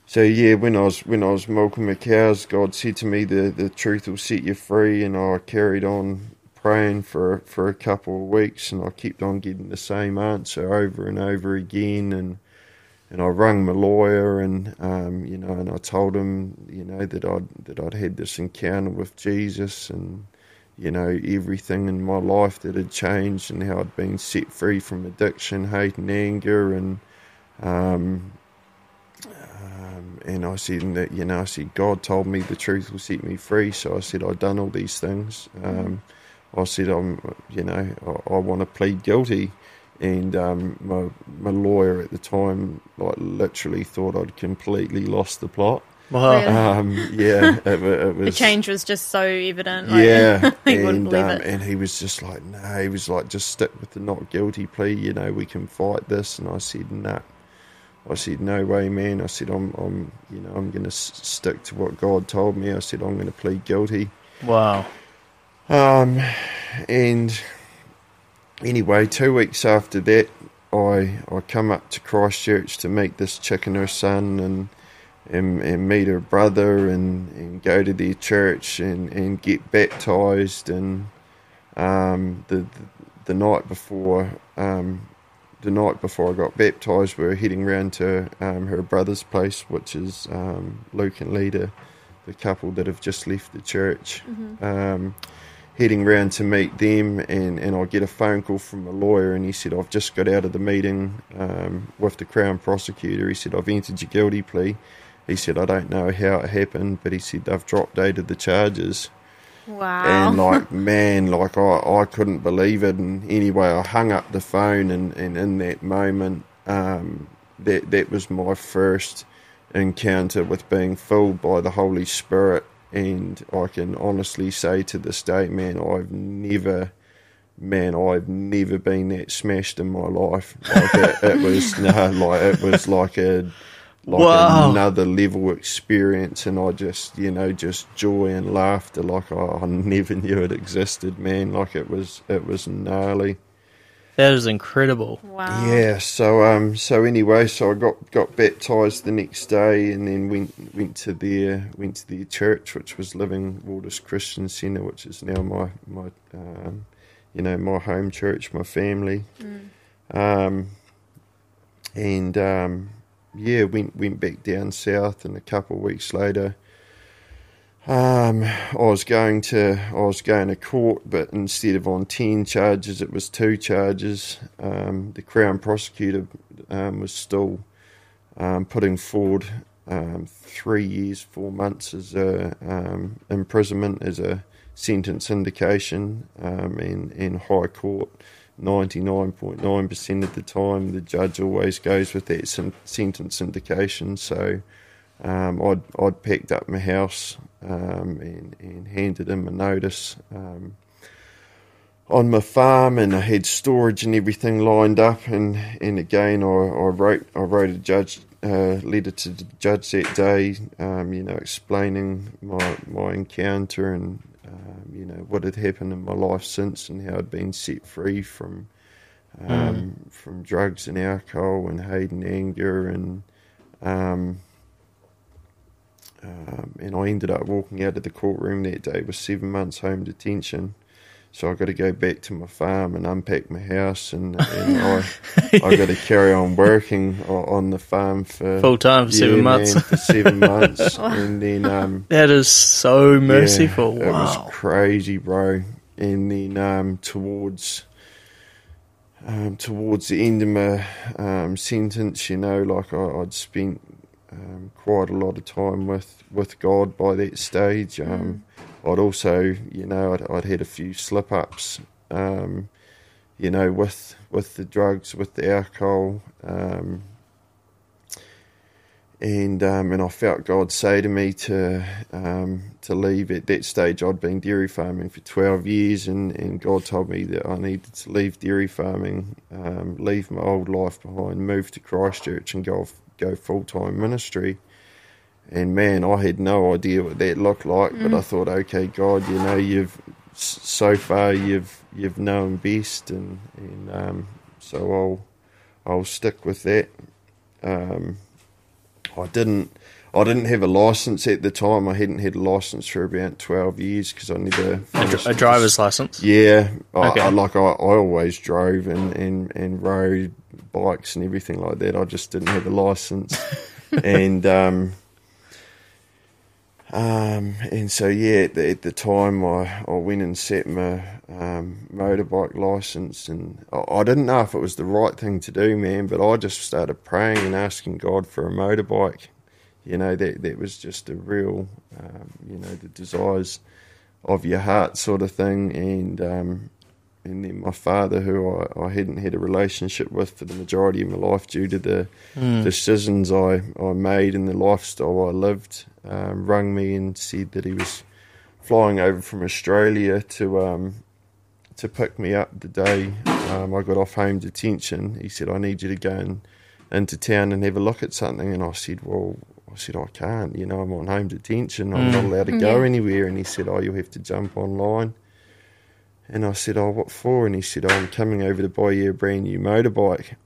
so yeah, when I was when I was milking my cows, God said to me, "the the truth will set you free," and I carried on praying for for a couple of weeks, and I kept on getting the same answer over and over again. And and I rang my lawyer, and um, you know, and I told him, you know, that I'd that I'd had this encounter with Jesus, and you know, everything in my life that had changed, and how I'd been set free from addiction, hate, and anger, and um, um, and I said that you know I said God told me the truth will set me free, so I said I'd done all these things. Um, I said, I'm, you know, I, I want to plead guilty. and um, my my lawyer at the time like literally thought I'd completely lost the plot. Wow. Really? Um, yeah, [laughs] it, it was The change was just so evident. Like, yeah, [laughs] he wouldn't and believe um, it. and he was just like, no, he was like, just stick with the not guilty plea. You know, we can fight this. And I said, nah. I said, no way, man. I said, I'm, I'm, you know, I'm going to s- stick to what God told me. I said, I'm going to plead guilty. Wow. Um, and anyway, two weeks after that, I I come up to Christchurch to meet this chick and her son, and and, and meet her brother, and, and go to their church and, and get baptized. And um, the, the the night before um, the night before I got baptized, we were heading round to um, her brother's place, which is um, Luke and Lita, the couple that have just left the church. Um, heading round to meet them, and, and I get a phone call from a lawyer, and he said, I've just got out of the meeting um, with the Crown prosecutor. He said, I've entered your guilty plea. He said, I don't know how it happened, but he said they've dropped drop dated the charges. Wow. And like, man, like I, I couldn't believe it. And anyway, I hung up the phone, and, and in that moment, um, that that was my first encounter with being filled by the Holy Spirit. And I can honestly say to this day, man, I've never, man, I've never been that smashed in my life. Like it, it was [laughs] no, like it was like a like Wow. another level experience and I just you know just joy and laughter like I, I never knew it existed man like it was it was gnarly That is incredible. wow. yeah so um so anyway so I got got baptized the next day and then went went to their went to their church which was Living Waters Christian Centre which is now my my um you know my home church my family um and um yeah, went went back down south, and a couple of weeks later, um, I was going to I was going to court, but instead of on ten charges, it was two charges. Um, the Crown prosecutor um, was still um, putting forward um, three years, four months as a um, imprisonment as a sentence indication, in in High Court. 99.9% of the time, the judge always goes with that sentence indication. So um, I'd, I'd packed up my house um, and, and handed him a notice um, on my farm, and I had storage and everything lined up. And, and again, I, I wrote I wrote a judge uh, letter to the judge that day, um, you know, explaining my my encounter and um, you know what had happened in my life since and how I'd been set free from um, from drugs and alcohol and hate and anger and um, and I ended up walking out of the courtroom that day with seven months home detention. So I got to go back to my farm and unpack my house, and, and [laughs] I I got to carry on working on the farm for Full time for seven yeah, [laughs] months. man, for seven months, and then um, That is so merciful. yeah, It wow. was crazy, bro. And then um, towards um, towards the end of my um, sentence, you know, like I, I'd spent um, quite a lot of time with, with God by that stage. Um, I'd also, you know, I'd, I'd had a few slip ups, um, you know, with with the drugs, with the alcohol. Um, and um, and I felt God say to me to um, to leave at that stage. I'd been dairy farming for twelve years, and, and God told me that I needed to leave dairy farming, um, leave my old life behind, move to Christchurch, and go go full time ministry. And man, I had no idea what that looked like, but I thought, okay, God, you know, you've so far you've you've known best, and and um, so I'll I'll stick with that. Um, I didn't. I didn't have a license at the time. I hadn't had a license for about twelve years because I never A, finished a driver's license. Yeah, I, I, like I, I always drove and, and, and rode bikes and everything like that. I just didn't have a license, and um, um, and so yeah, at the, at the time I, I went and set my um, motorbike license, and I, I didn't know if it was the right thing to do, man. But I just started praying and asking God for a motorbike. You know that that was just a real, um, you know, the desires of your heart sort of thing, and um, and then my father, who I, I hadn't had a relationship with for the majority of my life due to the Mm. decisions I, I made and the lifestyle I lived, um, rung me and said that he was flying over from Australia to um, to pick me up the day um, I got off home detention. He said, "I need you to go in, into town and have a look at something." And I said, "Well." I said, I can't, you know, I'm on home detention. I'm not Mm. allowed to go Yeah. anywhere. And he said, Oh, you'll have to jump online. And I said, Oh, what for? And he said, oh, I'm coming over to buy you a brand new motorbike.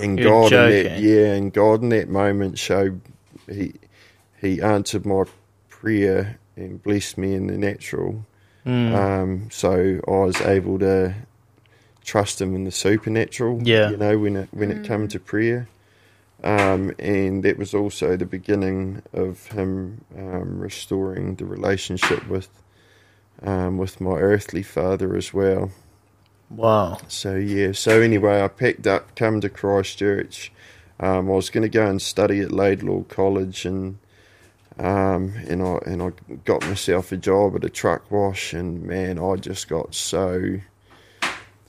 And You're God, in that, yeah, and God in that moment showed he he answered my prayer and blessed me in the natural. Mm. Um, so I was able to trust him in the supernatural. Yeah. you know when it when it came to prayer. Um, and that was also the beginning of him um, restoring the relationship with um, with my earthly father as well. wow. So yeah. So anyway, I packed up, come to Christchurch. Um, I was going to go and study at Laidlaw College, and um, and I and I got myself a job at a truck wash, and man, I just got so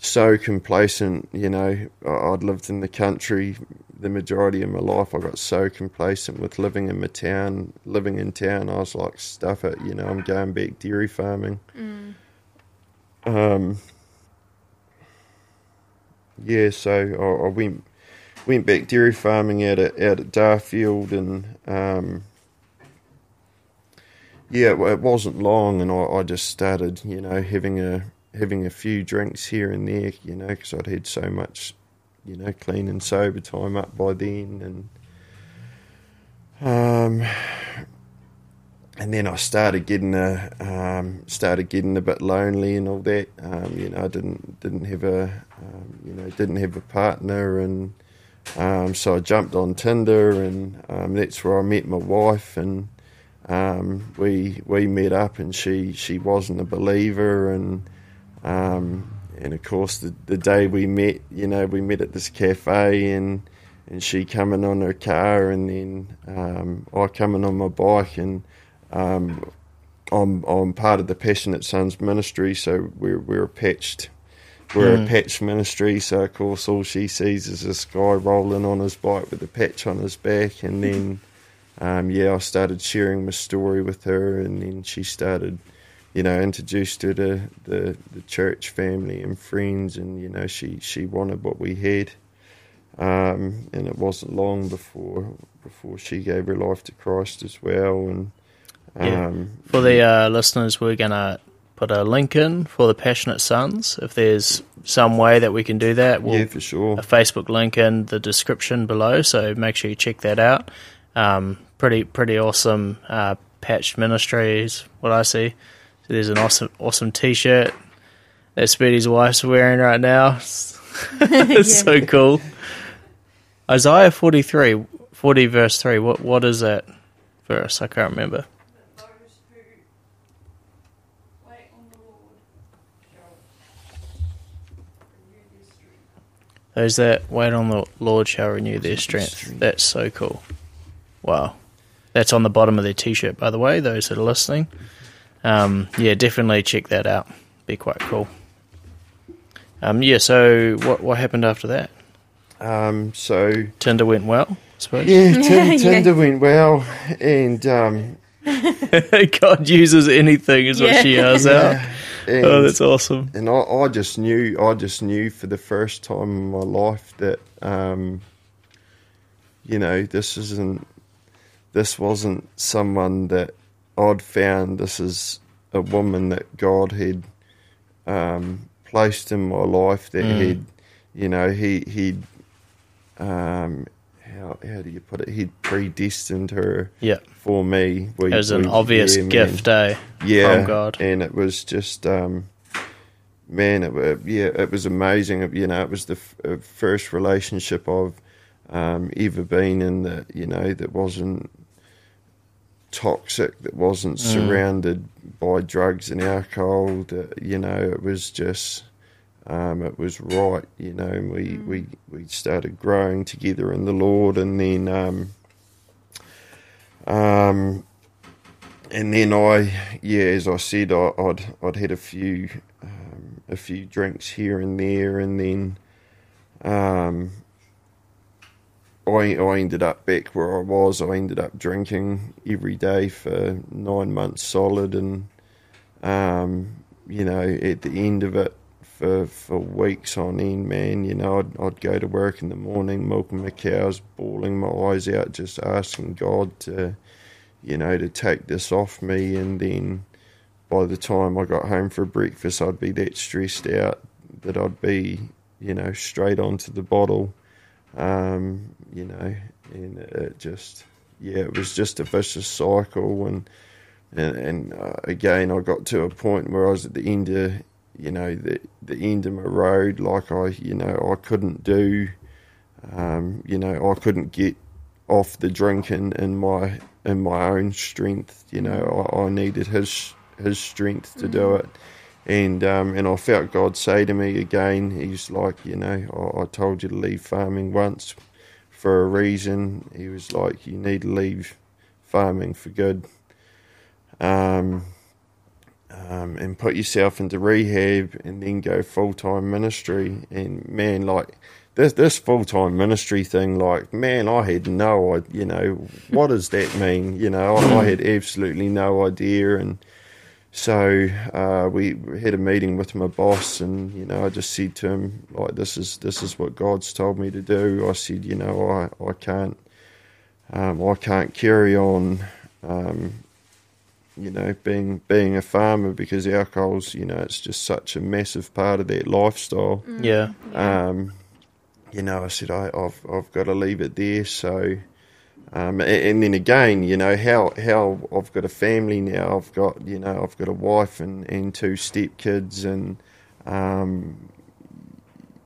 so complacent. You know, I'd lived in the country the majority of my life. I got so complacent with living in my town, living in town. I was like, stuff it. You know, I'm going back dairy farming. Um, yeah, so I, I went went back dairy farming out at out at Darfield, and um, yeah, it, it wasn't long, and I, I just started, you know, having a having a few drinks here and there, you know, because I'd had so much, you know, clean and sober time up by then, and um, and then I started getting a um, started getting a bit lonely and all that. Um, you know, I didn't didn't have a um, you know didn't have a partner, and um, so I jumped on Tinder, and um, that's where I met my wife, and um, we we met up, and she she wasn't a believer, and um, and of course the the day we met, you know, we met at this cafe, and and she coming on her car, and then um, I coming on my bike, and um, I'm I'm part of the Passionate Sons ministry, so we're we're a patched we're a patched ministry. So of course all she sees is this guy rolling on his bike with a patch on his back, and then um, yeah, I started sharing my story with her, and then she started, you know, introduced her to the the church family and friends, and you know she she wanted what we had. Um, and it wasn't long before before she gave her life to Christ as well, and Yeah. um, For the uh, listeners, we're going to put a link in for the Passionate Sons. If there's some way that we can do that, we'll yeah, for sure. a Facebook link in the description below. So make sure you check that out. Um, pretty pretty awesome uh, patched ministries. What I see. So there's an awesome awesome T-shirt that Speedy's wife's wearing right now. [laughs] [laughs] it's so cool. Isaiah 43, 40 verse three. What what is that verse? I can't remember. Those who wait on the Lord shall renew their strength. That wait on the Lord shall renew their. Strength. That's so cool. Wow. That's on the bottom of their t shirt, by the way, those that are listening. Um, yeah, definitely check that out. Be quite cool. Um, yeah, so what what happened after that? Um, so Tinder went well, I suppose. yeah, [laughs] Tin- Yeah. Tinder went well, and um, [laughs] God uses anything, is what she yells out. and, Oh, that's awesome. and I, I just knew, I just knew for the first time in my life that, um, you know, this isn't, this wasn't someone that I'd found. This is a woman that God had um, placed in my life that Mm. had, you know, he he'd, um, how how do you put it? He'd predestined her Yeah. for me. We, It was an we- obvious yeah, man gift, eh? yeah, from God. and it was just, um, man, it, yeah, it was amazing. You know, it was the f- uh, first relationship I've um, ever been in that you know that wasn't toxic, that wasn't Mm. surrounded by drugs and alcohol. That you know, it was just. Um, it was right, you know, and we, we, we started growing together in the Lord, and then um, um, and then I, yeah, as I said, I, I'd I'd had a few um, a few drinks here and there, and then um, I I ended up back where I was. I ended up drinking every day for nine months solid, and um, you know, at the end of it, for for weeks on end, man, you know, I'd, I'd go to work in the morning, milking my cows, bawling my eyes out, just asking God to, you know, to take this off me, and then by the time I got home for breakfast, I'd be that stressed out that I'd be, you know, straight onto the bottle um, you know, and it just, yeah, it was just a vicious cycle. And, and, and uh, again, I got to a point where I was at the end of, you know, the, the end of my road. Like I, you know, I couldn't do, um, you know, I couldn't get off the drinking in my, in my own strength. You know, I, I needed his, his strength to do it and um, and I felt God say to me again, He's like, you know, I, I, told you to leave farming once for a reason. He was like, you need to leave farming for good, um, um, and put yourself into rehab, and then go full time ministry. And man, like this this full time ministry thing, like man, I had no, idea, you know, what does that mean? You know, I, I had [clears throat] absolutely no idea, and so uh, we had a meeting with my boss, and you know, I just said to him, like, this is this is what God's told me to do. I said, you know, I I can't um, I can't carry on, um, you know, being being a farmer because alcohol's, you know, it's just such a massive part of that lifestyle. Yeah. Um, you know, I said I, I've I've got to leave it there. So. Um, and then again, you know how how I've got a family now. I've got you know I've got a wife and, and two step kids, and um,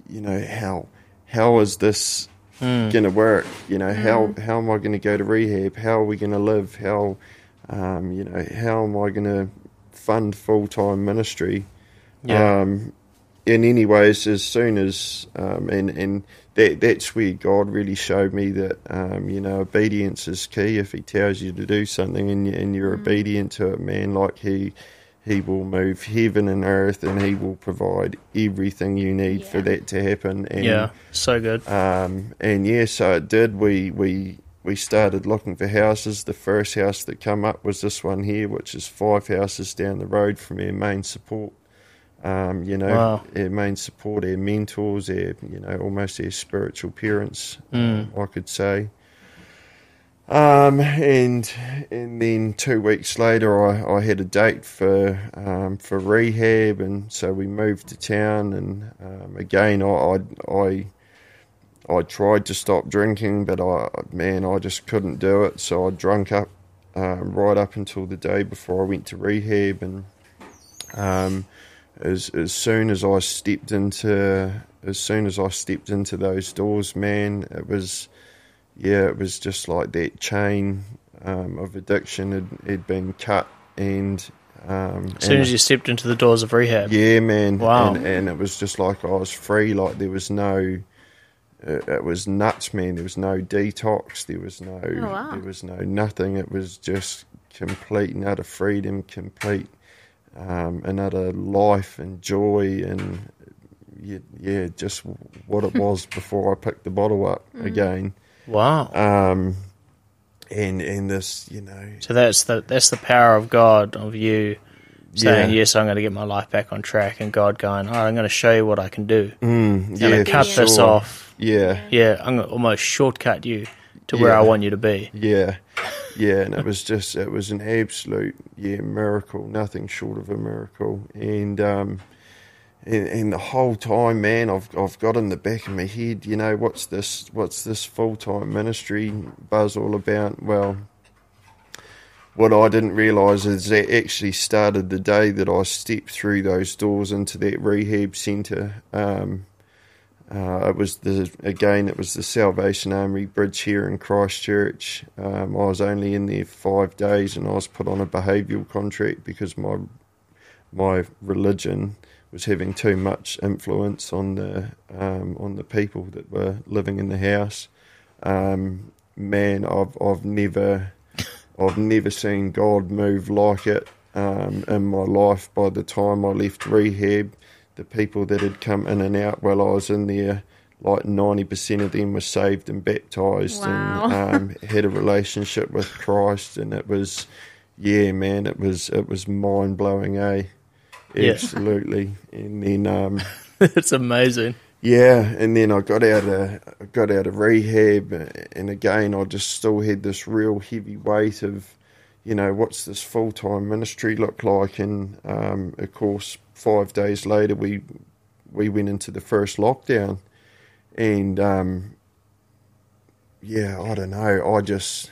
you know how how is this Mm. going to work? You know how how am I going to go to rehab? How are we going to live? How um, you know how am I going to fund full time ministry? Yeah. Um, in any ways, as soon as um, and and that that's where God really showed me that um, you know obedience is key. If He tells you to do something and, you, and you're obedient to it, man, like He He will move heaven and earth, and He will provide everything you need for that to happen. And, yeah. So good. um, and yeah, so it did. We we we started looking for houses. The first house that come up was this one here, which is five houses down the road from our main support. Um, you know, Wow. our main support, their mentors, our you know, almost their spiritual parents, Mm. I could say. Um, and and then two weeks later, I, I had a date for um, for rehab, and so we moved to town. And um, again, I, I I I tried to stop drinking, but I man, I just couldn't do it. So I drunk up um, right up until the day before I went to rehab, and um, as as soon as I stepped into as soon as I stepped into those doors, man, it was yeah, it was just like that chain um, of addiction had, had been cut, and um, As soon and- as you stepped into the doors of rehab. yeah, man. Wow. And, and it was just like I was free. Like there was no. Uh, it was nuts, man. There was no detox. There was no. Oh, wow. There was no nothing. It was just complete and utter freedom, complete um, and utter life and joy and yeah, yeah, just what it was [laughs] before I picked the bottle up again. Wow. Um, and and this, you know, So that's the that's the power of God of you saying, Yeah. "Yes, I'm going to get my life back on track," and God going, "All right, I'm going to show you what I can do. mm, I'm yeah, going to cut for this sure. off. Yeah, Yeah, I'm going to almost shortcut you to where I want you to be." Yeah, yeah, and it was just it was an absolute yeah miracle, nothing short of a miracle, and um, and, and the whole time, man, I've I've got in the back of my head, you know, what's this what's this full time ministry buzz all about? Well. What I didn't realise is that actually started the day that I stepped through those doors into that rehab centre. Um, uh, it was the again. It was the Salvation Army Bridge here in Christchurch. Um, I was only in there five days, and I was put on a behavioural contract because my my religion was having too much influence on the um, on the people that were living in the house. Um, man, I've I've never I've never seen God move like it um, in my life. By the time I left rehab, the people that had come in and out while I was in there, like ninety percent of them were saved and baptized Wow. and [laughs] um, had a relationship with Christ, and it was, yeah, man, it was it was mind blowing, eh? Yeah. Absolutely. And then, um, [laughs] it's amazing. yeah, and then I got out of I got out of rehab, and again I just still had this real heavy weight of, you know, what's this full time ministry look like? And um, of course, five days later we we went into the first lockdown, and um, yeah, I don't know, I just.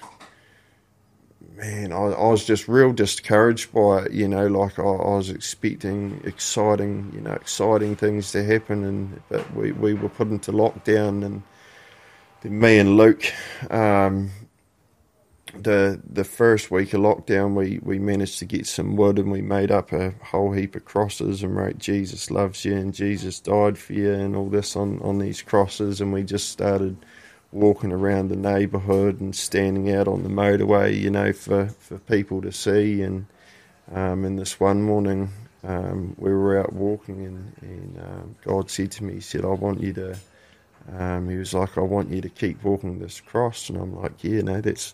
Man, I, I was just real discouraged by it. You know, like I, I was expecting exciting, you know, exciting things to happen, and but we, we were put into lockdown, and then me and Luke, um, the the first week of lockdown, we, we managed to get some wood, and we made up a whole heap of crosses and wrote "Jesus loves you" and "Jesus died for you" and all this on on these crosses, and we just started walking around the neighbourhood and standing out on the motorway, you know, for, for people to see. And um, and this one morning, um, we were out walking, and, and um, God said to me, He said, "I want you to." Um, he was like, "I want you to keep walking this cross," and I'm like, "Yeah, no, that's."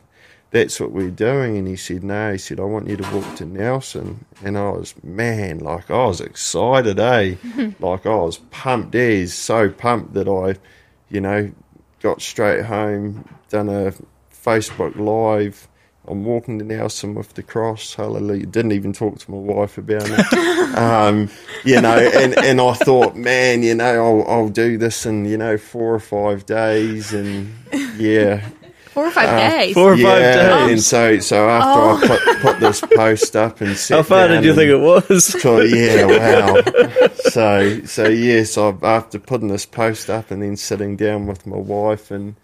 That's what we're doing, and he said, "No." He said, "I want you to walk to Nelson," and I was, man, like I was excited, eh? [laughs] like I was pumped, as so pumped that I, you know, got straight home, done a Facebook Live. I'm walking to Nelson with the cross. Hallelujah. Didn't even talk to my wife about it. [laughs] um, you know, and, and I thought, man, you know, I'll, I'll do this in, you know, four or five days. And yeah. Four or five Uh, days. Four or five days. And so, so after I put, put this post up and sat How far down did you think it was? [laughs] so yeah, wow. [laughs] so so yes, I after putting this post up and then sitting down with my wife and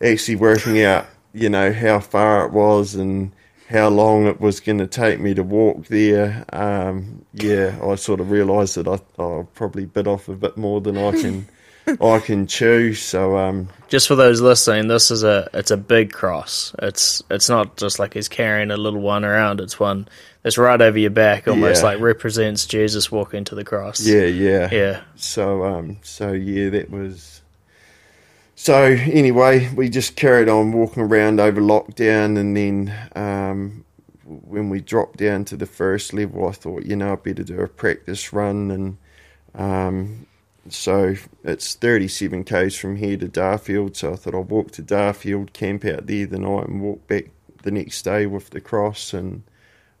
actually working out, you know, how far it was and how long it was going to take me to walk there. Um, yeah, I sort of realised that I, I probably bit off a bit more than I can [laughs] I can chew. So um, just for those listening, this is a it's a big cross. It's it's not just like he's carrying a little one around. It's one that's right over your back, almost Yeah. like represents Jesus walking to the cross. yeah, yeah, yeah. So um so yeah, that was so anyway, we just carried on walking around over lockdown and then um when we dropped down to the first level I thought, you know, I better do a practice run and um so it's 37 k's from here to Darfield. So I thought I'll walk to Darfield, camp out there the night, and walk back the next day with the cross. And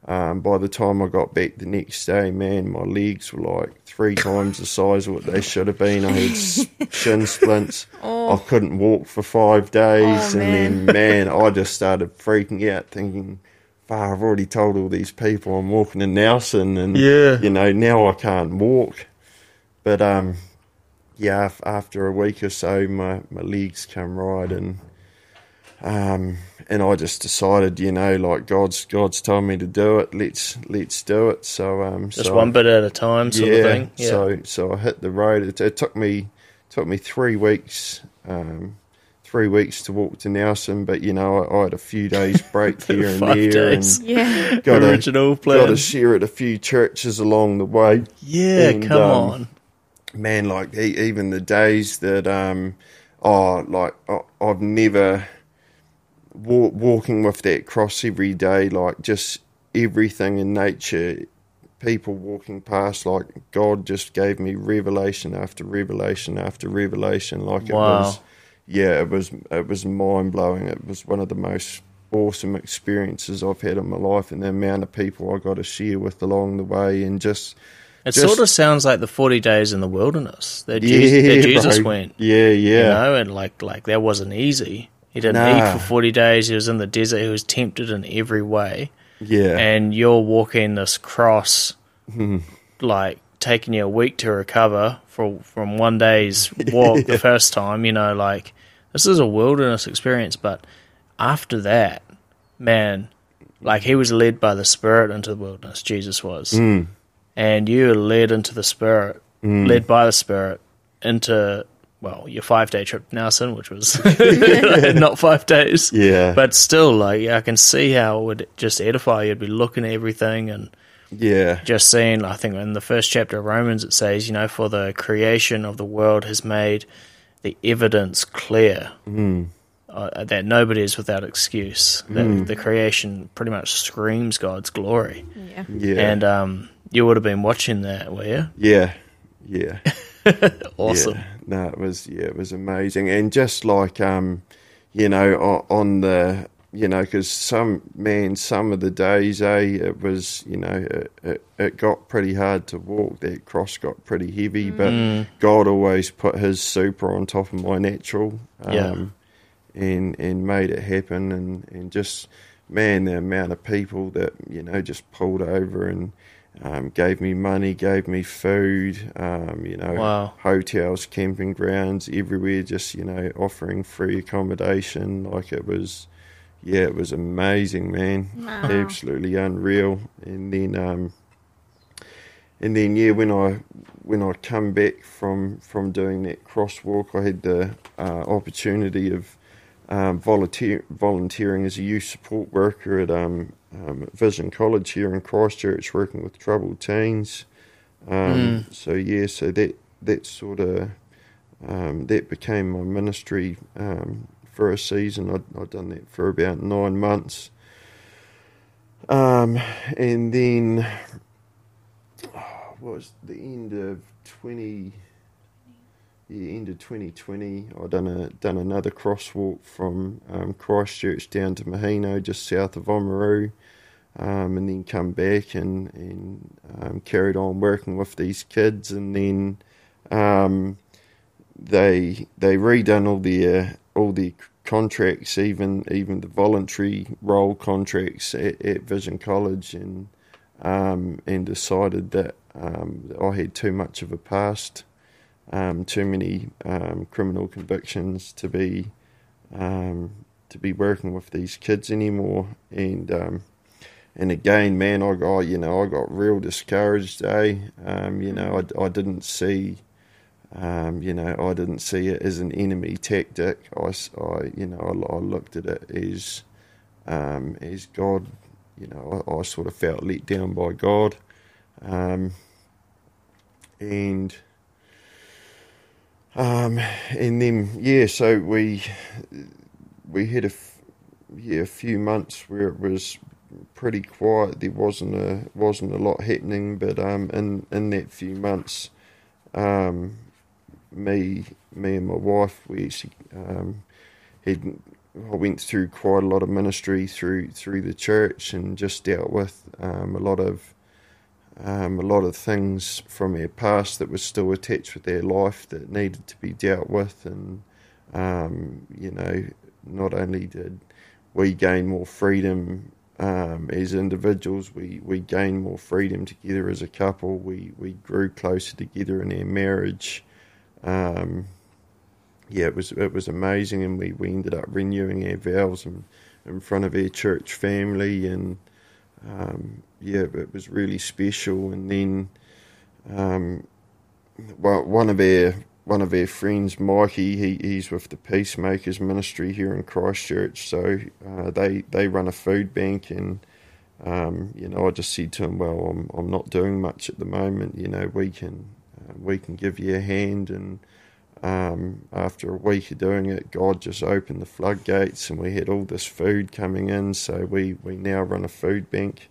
um, by the time I got back the next day, man, my legs were like three times the size of what they should have been. I had [laughs] shin splints. I couldn't walk for five days, Oh, and then man, [laughs] I just started freaking out, thinking. "Fuck, I've already told all these people I'm walking to Nelson, and Yeah. you know now I can't walk. But um, yeah, after a week or so, my, my legs come right, and um, and I just decided, you know, like God's God's told me to do it. Let's let's do it. So um, Just so one bit at a time, sort yeah, of thing. Yeah. So so I hit the road. It, it took me took me three weeks. Um, Three weeks to walk to Nelson, but you know I, I had a few days break [laughs] here and there, days. and yeah. got a, Original got to share at a few churches along the way yeah, and, come um, on. Man, like even the days that um, oh, like I- I've never wa- walking with that cross every day, like just everything in nature, people walking past, like God just gave me revelation after revelation after revelation, like it was, yeah, it was it was mind blowing. It was one of the most awesome experiences I've had in my life, and the amount of people I got to share with along the way, and just It just- sort of sounds like the forty days in the wilderness that, Jesus, that Jesus bro. went. Yeah, yeah. You know, and like like that wasn't easy. He didn't Nah. eat for forty days. He was in the desert. He was tempted in every way. Yeah. And you're walking this cross, Hmm. like taking you a week to recover for from one day's walk [laughs] the first time. You know, like this is a wilderness experience. But after that, man, like he was led by the Spirit into the wilderness. Jesus was, Hmm. And you were led into the Spirit, led by the Spirit into well your five day trip to Nelson, which was [laughs] [laughs] not five days. Yeah. But still, like I can see how it would just edify you. You'd be looking at everything and Yeah. just seeing, I think in the first chapter of Romans, it says, you know, for the creation of the world has made the evidence clear uh, that nobody is without excuse. That the creation pretty much screams God's glory. Yeah. Yeah. And um, you would have been watching that, were you? Yeah, yeah, [laughs] Awesome. Yeah. No, it was yeah, it was amazing, and just like um, you know, on, on the you know, because some man, some of the days, eh, it was you know, it, it, it got pretty hard to walk. That cross got pretty heavy, but God always put His super on top of my natural. Um, Yeah. and and made it happen and and just man the amount of people that you know just pulled over and um, gave me money gave me food um, you know Wow. hotels camping grounds everywhere just you know offering free accommodation like it was yeah it was amazing man Wow. absolutely unreal and then um and then yeah when i when i come back from from doing that crosswalk i had the uh, opportunity of um, volunteer, volunteering as a youth support worker at um, um, Vision College here in Christchurch, working with troubled teens. Um, So yeah, so that that sort of um, that became my ministry um, for a season. I'd, I'd done that for about nine months, um, and then oh, what was the end of twenty yeah, end of 2020, I done a done another crosswalk from um, Christchurch down to Maheno, just south of Oamaru, um, and then come back and and um, carried on working with these kids, and then um, they they redone all their all their contracts, even even the voluntary role contracts at, at Vision College, and um, and decided that um, I had too much of a past um, too many um, criminal convictions to be um, to be working with these kids anymore. And um, and again, man, I got you know I got real discouraged. Eh? Um, you know, I, I didn't see. You know, I didn't see it as an enemy tactic. I, I- you know, I, I looked at it as, as God. You know, I, I sort of felt let down by God, um, and um, and then yeah, so we we had a f- yeah a few months where it was pretty quiet. There wasn't a wasn't a lot happening, but um, in in that few months, um, me me and my wife we um, had I went through quite a lot of ministry through through the church and just dealt with um, a lot of um, a lot of things from our past that was still attached with our life that needed to be dealt with, and um, you know, not only did we gain more freedom um, as individuals, we we gained more freedom together as a couple. We we grew closer together in our marriage. Um, yeah, it was it was amazing, and we, we ended up renewing our vows in, in front of our church family, and um, yeah, it was really special. And then um, well, one of our one of our friends, Mikey, he, he's with the Peacemakers Ministry here in Christchurch. So uh, they they run a food bank, and um, you know, I just said to him, "Well, I'm I'm not doing much at the moment. You know, we can uh, we can give you a hand." And um, after a week of doing it, God just opened the floodgates, and we had all this food coming in. So we we now run a food bank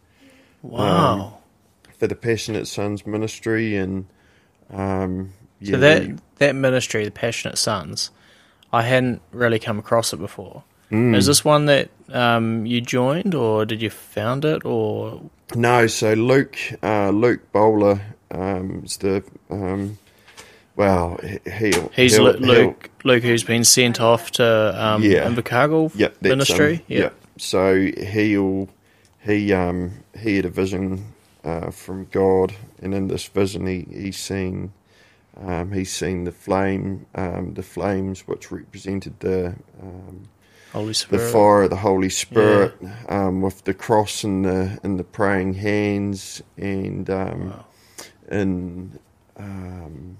Wow. for the Passionate Sons Ministry, and um, yeah, so that we- that ministry, the Passionate Sons, I hadn't really come across it before. Mm. Is this one that um, you joined, or did you found it, or No, so Luke, uh, Luke Bowler um, is the um, well, he- he'll he's he'll, Lu- he'll- Luke? Luke, who's been sent off to um, Yeah. Invercargill Yep, that's, ministry. Um, yep. So he'll he um he had a vision uh, from God, and in this vision he he's seen um, he's seen the flame um, the flames which represented the um, Holy the fire of the Holy Spirit um, with the cross and the and the praying hands and um, Wow. in um,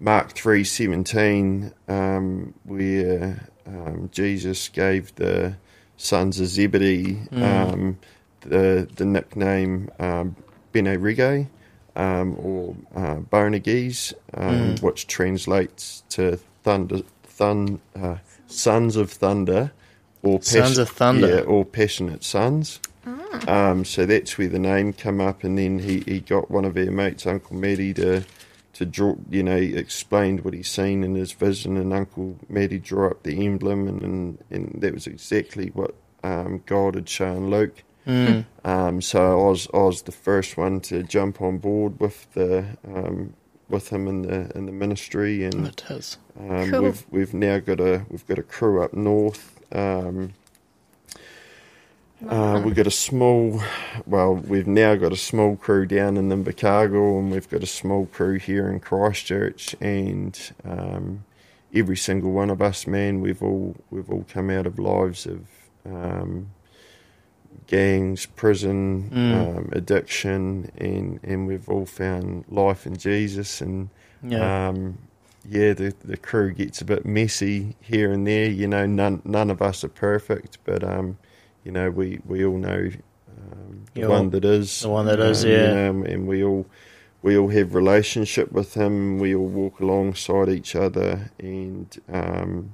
Mark three seventeen um, where um, Jesus gave the sons of Zebedee Mm. um, the the nickname um, Bene um, or uh, Boanerges, um, Mm. which translates to thunder, thun, uh, sons of thunder, or Sons of Thunder. yeah, or passionate sons. Um, so that's where the name come up, and then he, he got one of our mates, Uncle Matty, to to draw. You know, he explained what he's seen in his vision, and Uncle Matty drew up the emblem, and and, and that was exactly what um, God had shown Luke. Mm. Um, so I was I was the first one to jump on board with the um, with him in the in the ministry, and It is. um, Cool. we've we've now got a we've got a crew up north. Um, uh, we've got a small, well, we've now got a small crew down in Invercargill, and we've got a small crew here in Christchurch, and um, every single one of us, man, we've all we've all come out of lives of um, gangs, prison, Mm. um, addiction, and and we've all found life in Jesus, and Yeah. um, yeah, the the crew gets a bit messy here and there. You know, none none of us are perfect, but um, you know, we we all know um, the You're one that is, the one that is, um, you yeah. know, and we all we all have relationship with him. We all walk alongside each other, and um,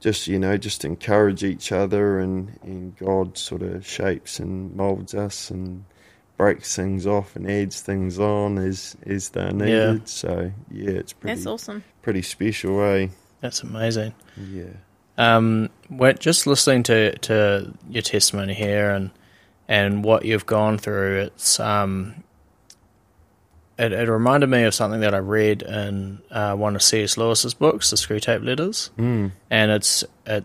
just you know, just encourage each other, and and God sort of shapes and molds us and breaks things off and adds things on as as they're needed. So yeah, it's pretty That's awesome. pretty special, eh? That's amazing. Yeah. Um, we're just listening to, to your testimony here and and what you've gone through. It's um, it, it reminded me of something that I read in uh, one of C.S. Lewis's books, The Screwtape Letters, Mm. and it's it.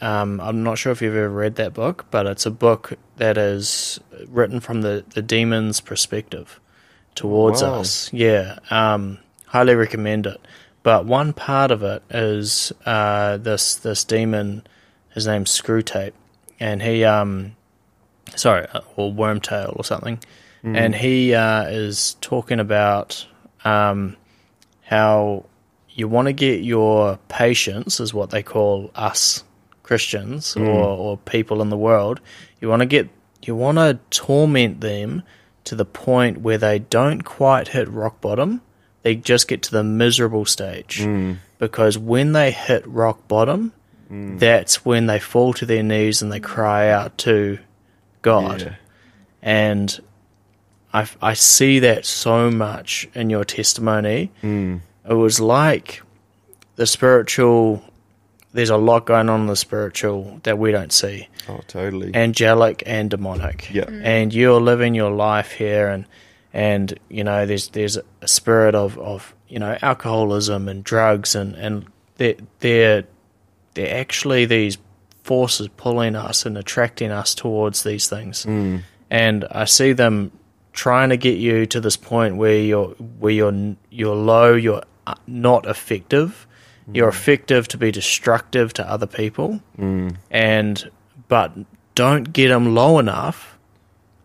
Um, I'm not sure if you've ever read that book, but it's a book that is written from the, the demon's perspective towards Wow. us. Yeah, um, highly recommend it. But one part of it is uh, this this demon. His name's Screwtape, and he um, sorry, uh, or Wormtail or something, and he uh, is talking about um, how you want to get your patients, is what they call us Christians or, or people in the world. You want to get you want to torment them to the point where they don't quite hit rock bottom. They just get to the miserable stage mm. because when they hit rock bottom, mm. that's when they fall to their knees and they cry out to God Yeah. and I, I see that so much in your testimony. Mm. It was like the spiritual. There's a lot going on in the spiritual that we don't see, Oh, totally. angelic and demonic. Yeah. Mm. And you're living your life here, and and you know there's there's a spirit of, of you know alcoholism and drugs, and and they're they're they're actually these forces pulling us and attracting us towards these things Mm. and I see them trying to get you to this point where you're where you're you're low, you're uh, not effective. You're effective to be destructive to other people, Mm. and but don't get him low enough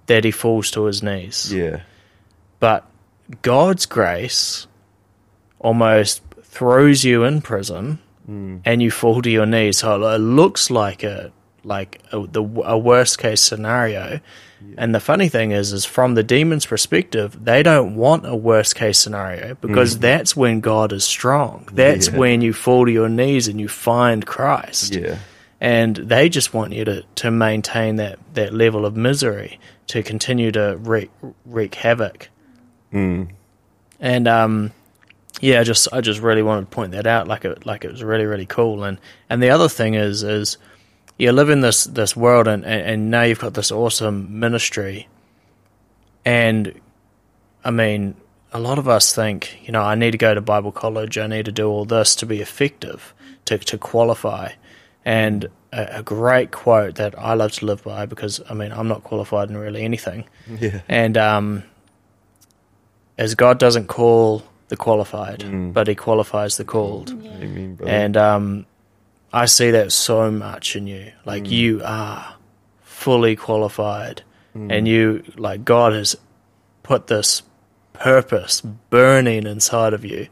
that he falls to his knees. Yeah. But God's grace almost throws you in prison, hmm. and you fall to your knees. So it looks like a like a, the a worst case scenario. And the funny thing is, is from the demon's perspective, they don't want a worst case scenario because hmm. that's when God is strong. That's Yeah. when you fall to your knees and you find Christ Yeah. and they just want you to, to maintain that, that level of misery to continue to wreak, wreak havoc. Mm. And um, yeah, I just I just really wanted to point that out, like it like it was really really cool. And and the other thing is is you live in this this world, and, and, and now you've got this awesome ministry. And I mean, a lot of us think, you know, I need to go to Bible college, I need to do all this to be effective, to to qualify. And a, a great quote that I love to live by because I mean I'm not qualified in really anything, Yeah. and um, as God doesn't call the qualified, Mm. but He qualifies the called. Amen, brother. And um, I see that so much in you. Like you are fully qualified, and you like God has put this purpose burning inside of you,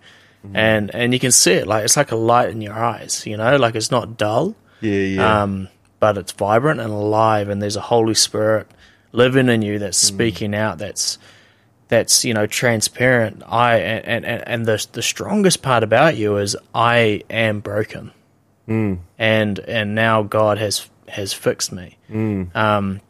and and you can see it. Like it's like a light in your eyes. You know, like it's not dull yeah, yeah. um, but it's vibrant and alive, and there's a Holy Spirit living in you that's speaking out, that's that's you know transparent. I and and, and the the strongest part about you is I am broken, mm. and and now God has has fixed me. Mm. Um,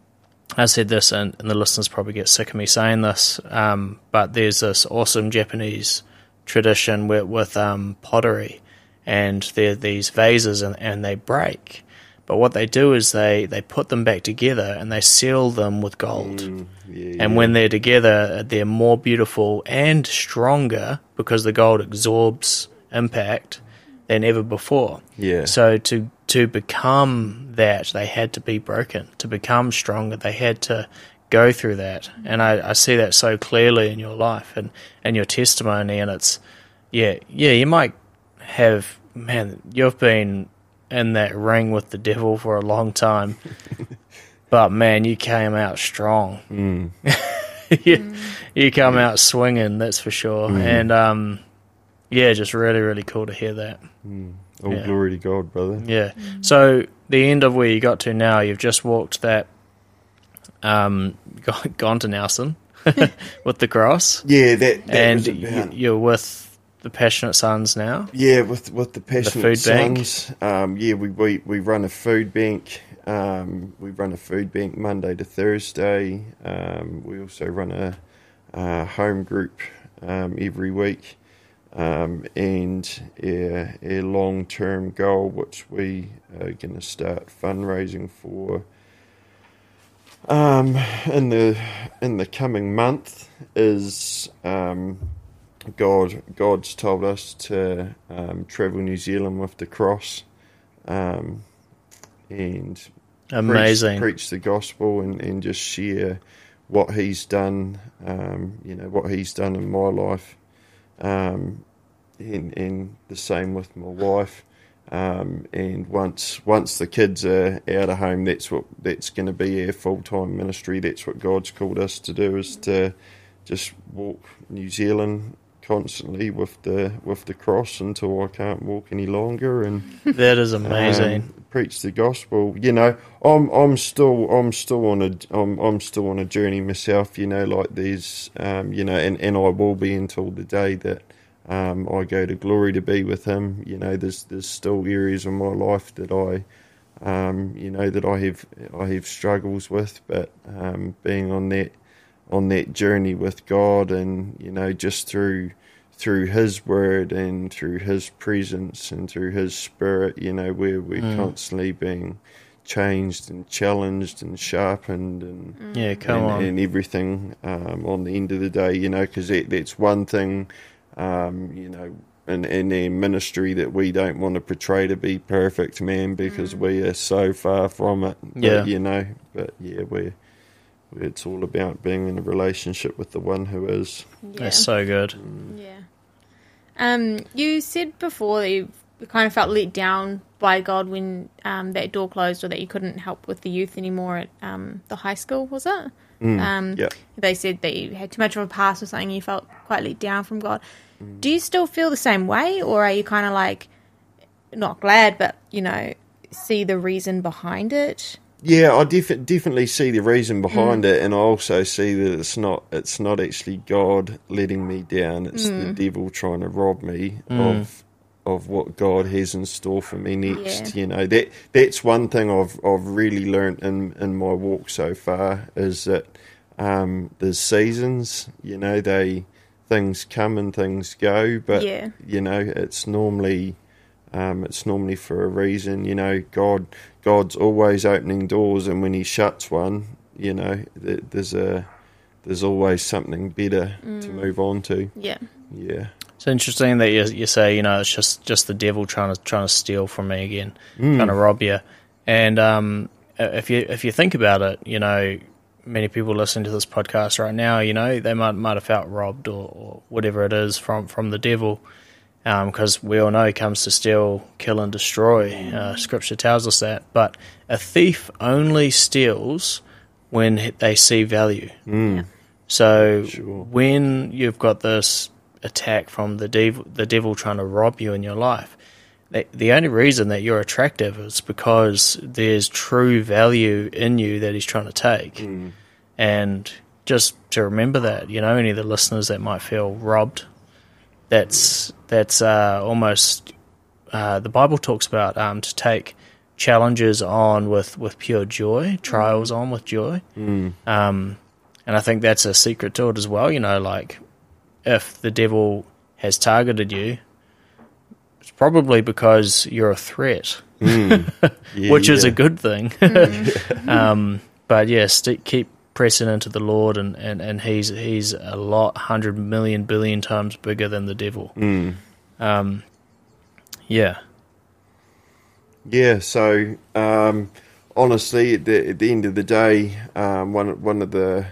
I said this, and, and, the listeners probably get sick of me saying this, um, but there's this awesome Japanese tradition with, with um, pottery, and they're these vases, and, and they break. But what they do is they, they put them back together and they seal them with gold. Mm, yeah, and yeah. when they're together, they're more beautiful and stronger because the gold absorbs impact than ever before. Yeah. So to to become that, they had to be broken. To become stronger, they had to go through that. And I, I see that so clearly in your life and, and your testimony. And it's, yeah, yeah, you might have, man, you've been in that ring with the devil for a long time. [laughs] but man, you came out strong. Mm. [laughs] you, mm. you come out swinging, that's for sure. Mm. And um, yeah, just really, really cool to hear that. Mm. All yeah. glory to God, brother. Yeah. Mm. So the end of where you got to now, you've just walked that, um, [laughs] gone to Nelson with the cross. Yeah, that, that and you're with the Passionate Sons now. Yeah, with with the Passionate the Sons. Um, yeah, we, we we run a food bank. Um, we run a food bank Monday to Thursday. Um, we also run a, a home group um, every week. Um, and our, our long term goal, which we are going to start fundraising for um, in the in the coming month, is um, God God's told us to um, travel New Zealand with the cross, um, and amazing preach, preach, the gospel and, and just share what He's done. Um, you know what He's done in my life, um, and, and the same with my wife. Um, and once once the kids are out of home, that's what that's going to be our full time ministry. That's what God's called us to do is to just walk New Zealand constantly with the with the cross until I can't walk any longer. And [laughs] that is amazing. Um, preach the gospel. You know, I'm I'm still I'm still on a I'm I'm still on a journey myself. You know, like these, um, you know, and and I will be until the day that. Um, I go to glory to be with him. You know, there's there's still areas of my life that I, um, you know, that I have I have struggles with, but um, being on that on that journey with God and you know just through through his word and through his presence and through his spirit you know where we're mm. constantly being changed and challenged and sharpened and mm. yeah come and, on and everything um, on the end of the day you know because that, that's one thing um, you know in, in their ministry that we don't want to portray to be perfect man because mm. we are so far from it but, yeah you know but yeah we're it's all about being in a relationship with the one who is. Yeah. That's so good. Mm. Yeah. Um, you said before that you kind of felt let down by God when um, that door closed, or that you couldn't help with the youth anymore at um, the high school. Was it? Mm, um, yeah. They said that you had too much of a past or something. You felt quite let down from God. Mm. Do you still feel the same way, or are you kind of like not glad, but you know, see the reason behind it? Yeah, I def- definitely see the reason behind mm. it, and I also see that it's not it's not actually God letting me down. It's mm. the devil trying to rob me mm. of of what God has in store for me next. Yeah. You know that that's one thing I've I've really learnt in in my walk so far is that um, there's seasons. You know they things come and things go, but yeah. you know it's normally um, it's normally for a reason. You know, God God's always opening doors, and when He shuts one, you know, there's a there's always something better mm. to move on to. Yeah, yeah. It's interesting that you, you say, you know, it's just, just the devil trying to trying to steal from me again, mm. trying to rob you. And um, if you if you think about it, you know, many people listening to this podcast right now, you know, they might might have felt robbed or, or whatever it is from from the devil because um, we all know he comes to steal, kill, and destroy. Uh, scripture tells us that. But a thief only steals when they see value. Mm. So sure. when you've got this attack from the devil, the devil trying to rob you in your life, the, the only reason that you're attractive is because there's true value in you that he's trying to take. Mm. And just to remember that, you know, any of the listeners that might feel robbed, that's that's uh, almost uh, the Bible talks about um, to take challenges on with, with pure joy, trials on with joy. Mm. Um, and I think that's a secret to it as well. You know, like if the devil has targeted you, it's probably because you're a threat, Mm. Yeah, [laughs] which is a good thing. [laughs] um, but yeah, st- keep pressing into the Lord, and, and, and he's he's a lot, hundred million billion times bigger than the devil. Mm. Um, yeah, Yeah, so um, honestly, at the, at the end of the day, um, one one of the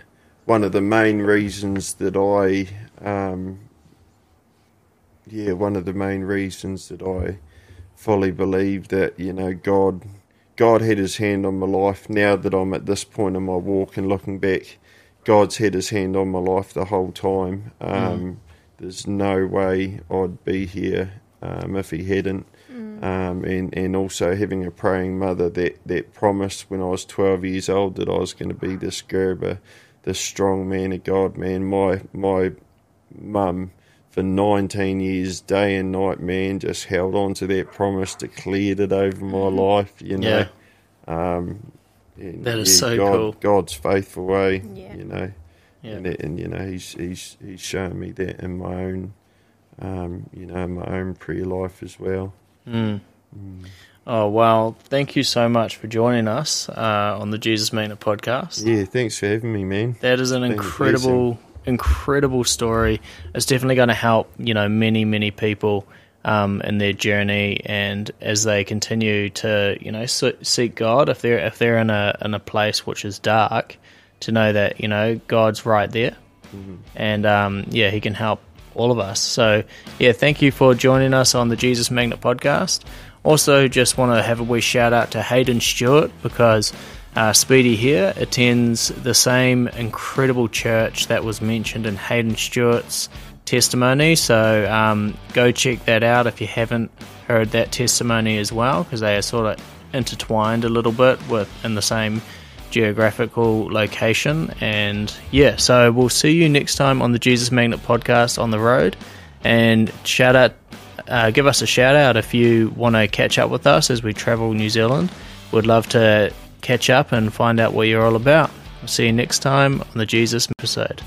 one of the main reasons that I, um, yeah, one of the main reasons that I fully believe that you know God, God had His hand on my life. Now that I'm at this point in my walk and looking back, God's had His hand on my life the whole time. Um, There's no way I'd be here um, if He hadn't um, and and also having a praying mother that that promised when I was twelve years old that I was going to be this Gerber, this strong man of God. Man, my my mum for nineteen years, day and night, man, just held on to that promise, declared it over my life. You know, um, and, That is so God, cool. God's faithful way. Yeah. You know, yeah, and, and you know he's he's he's shown me that in my own, um, you know, my own prayer life as well. Mm. Oh well, thank you so much for joining us uh, on the Jesus Magnet podcast. Yeah, thanks for having me, man. That is an been a incredible, incredible story. It's definitely going to help you know many, many people um, in their journey, and as they continue to you know se- seek God, if they're if they're in a in a place which is dark, to know that you know God's right there, and um, yeah, He can help all of us. So yeah, thank you for joining us on the Jesus Magnet podcast. Also, just want to have a wee shout out to Hayden Stewart because uh, Speedy here attends the same incredible church that was mentioned in Hayden Stewart's testimony. So um, go check that out if you haven't heard that testimony as well, because they are sort of intertwined a little bit with in the same geographical location. And yeah, so we'll see you next time on the Jesus Magnet podcast on the road. And shout out, uh, give us a shout out if you want to catch up with us as we travel New Zealand. We'd love to catch up and find out what you're all about. We'll see you next time on the Jesus episode.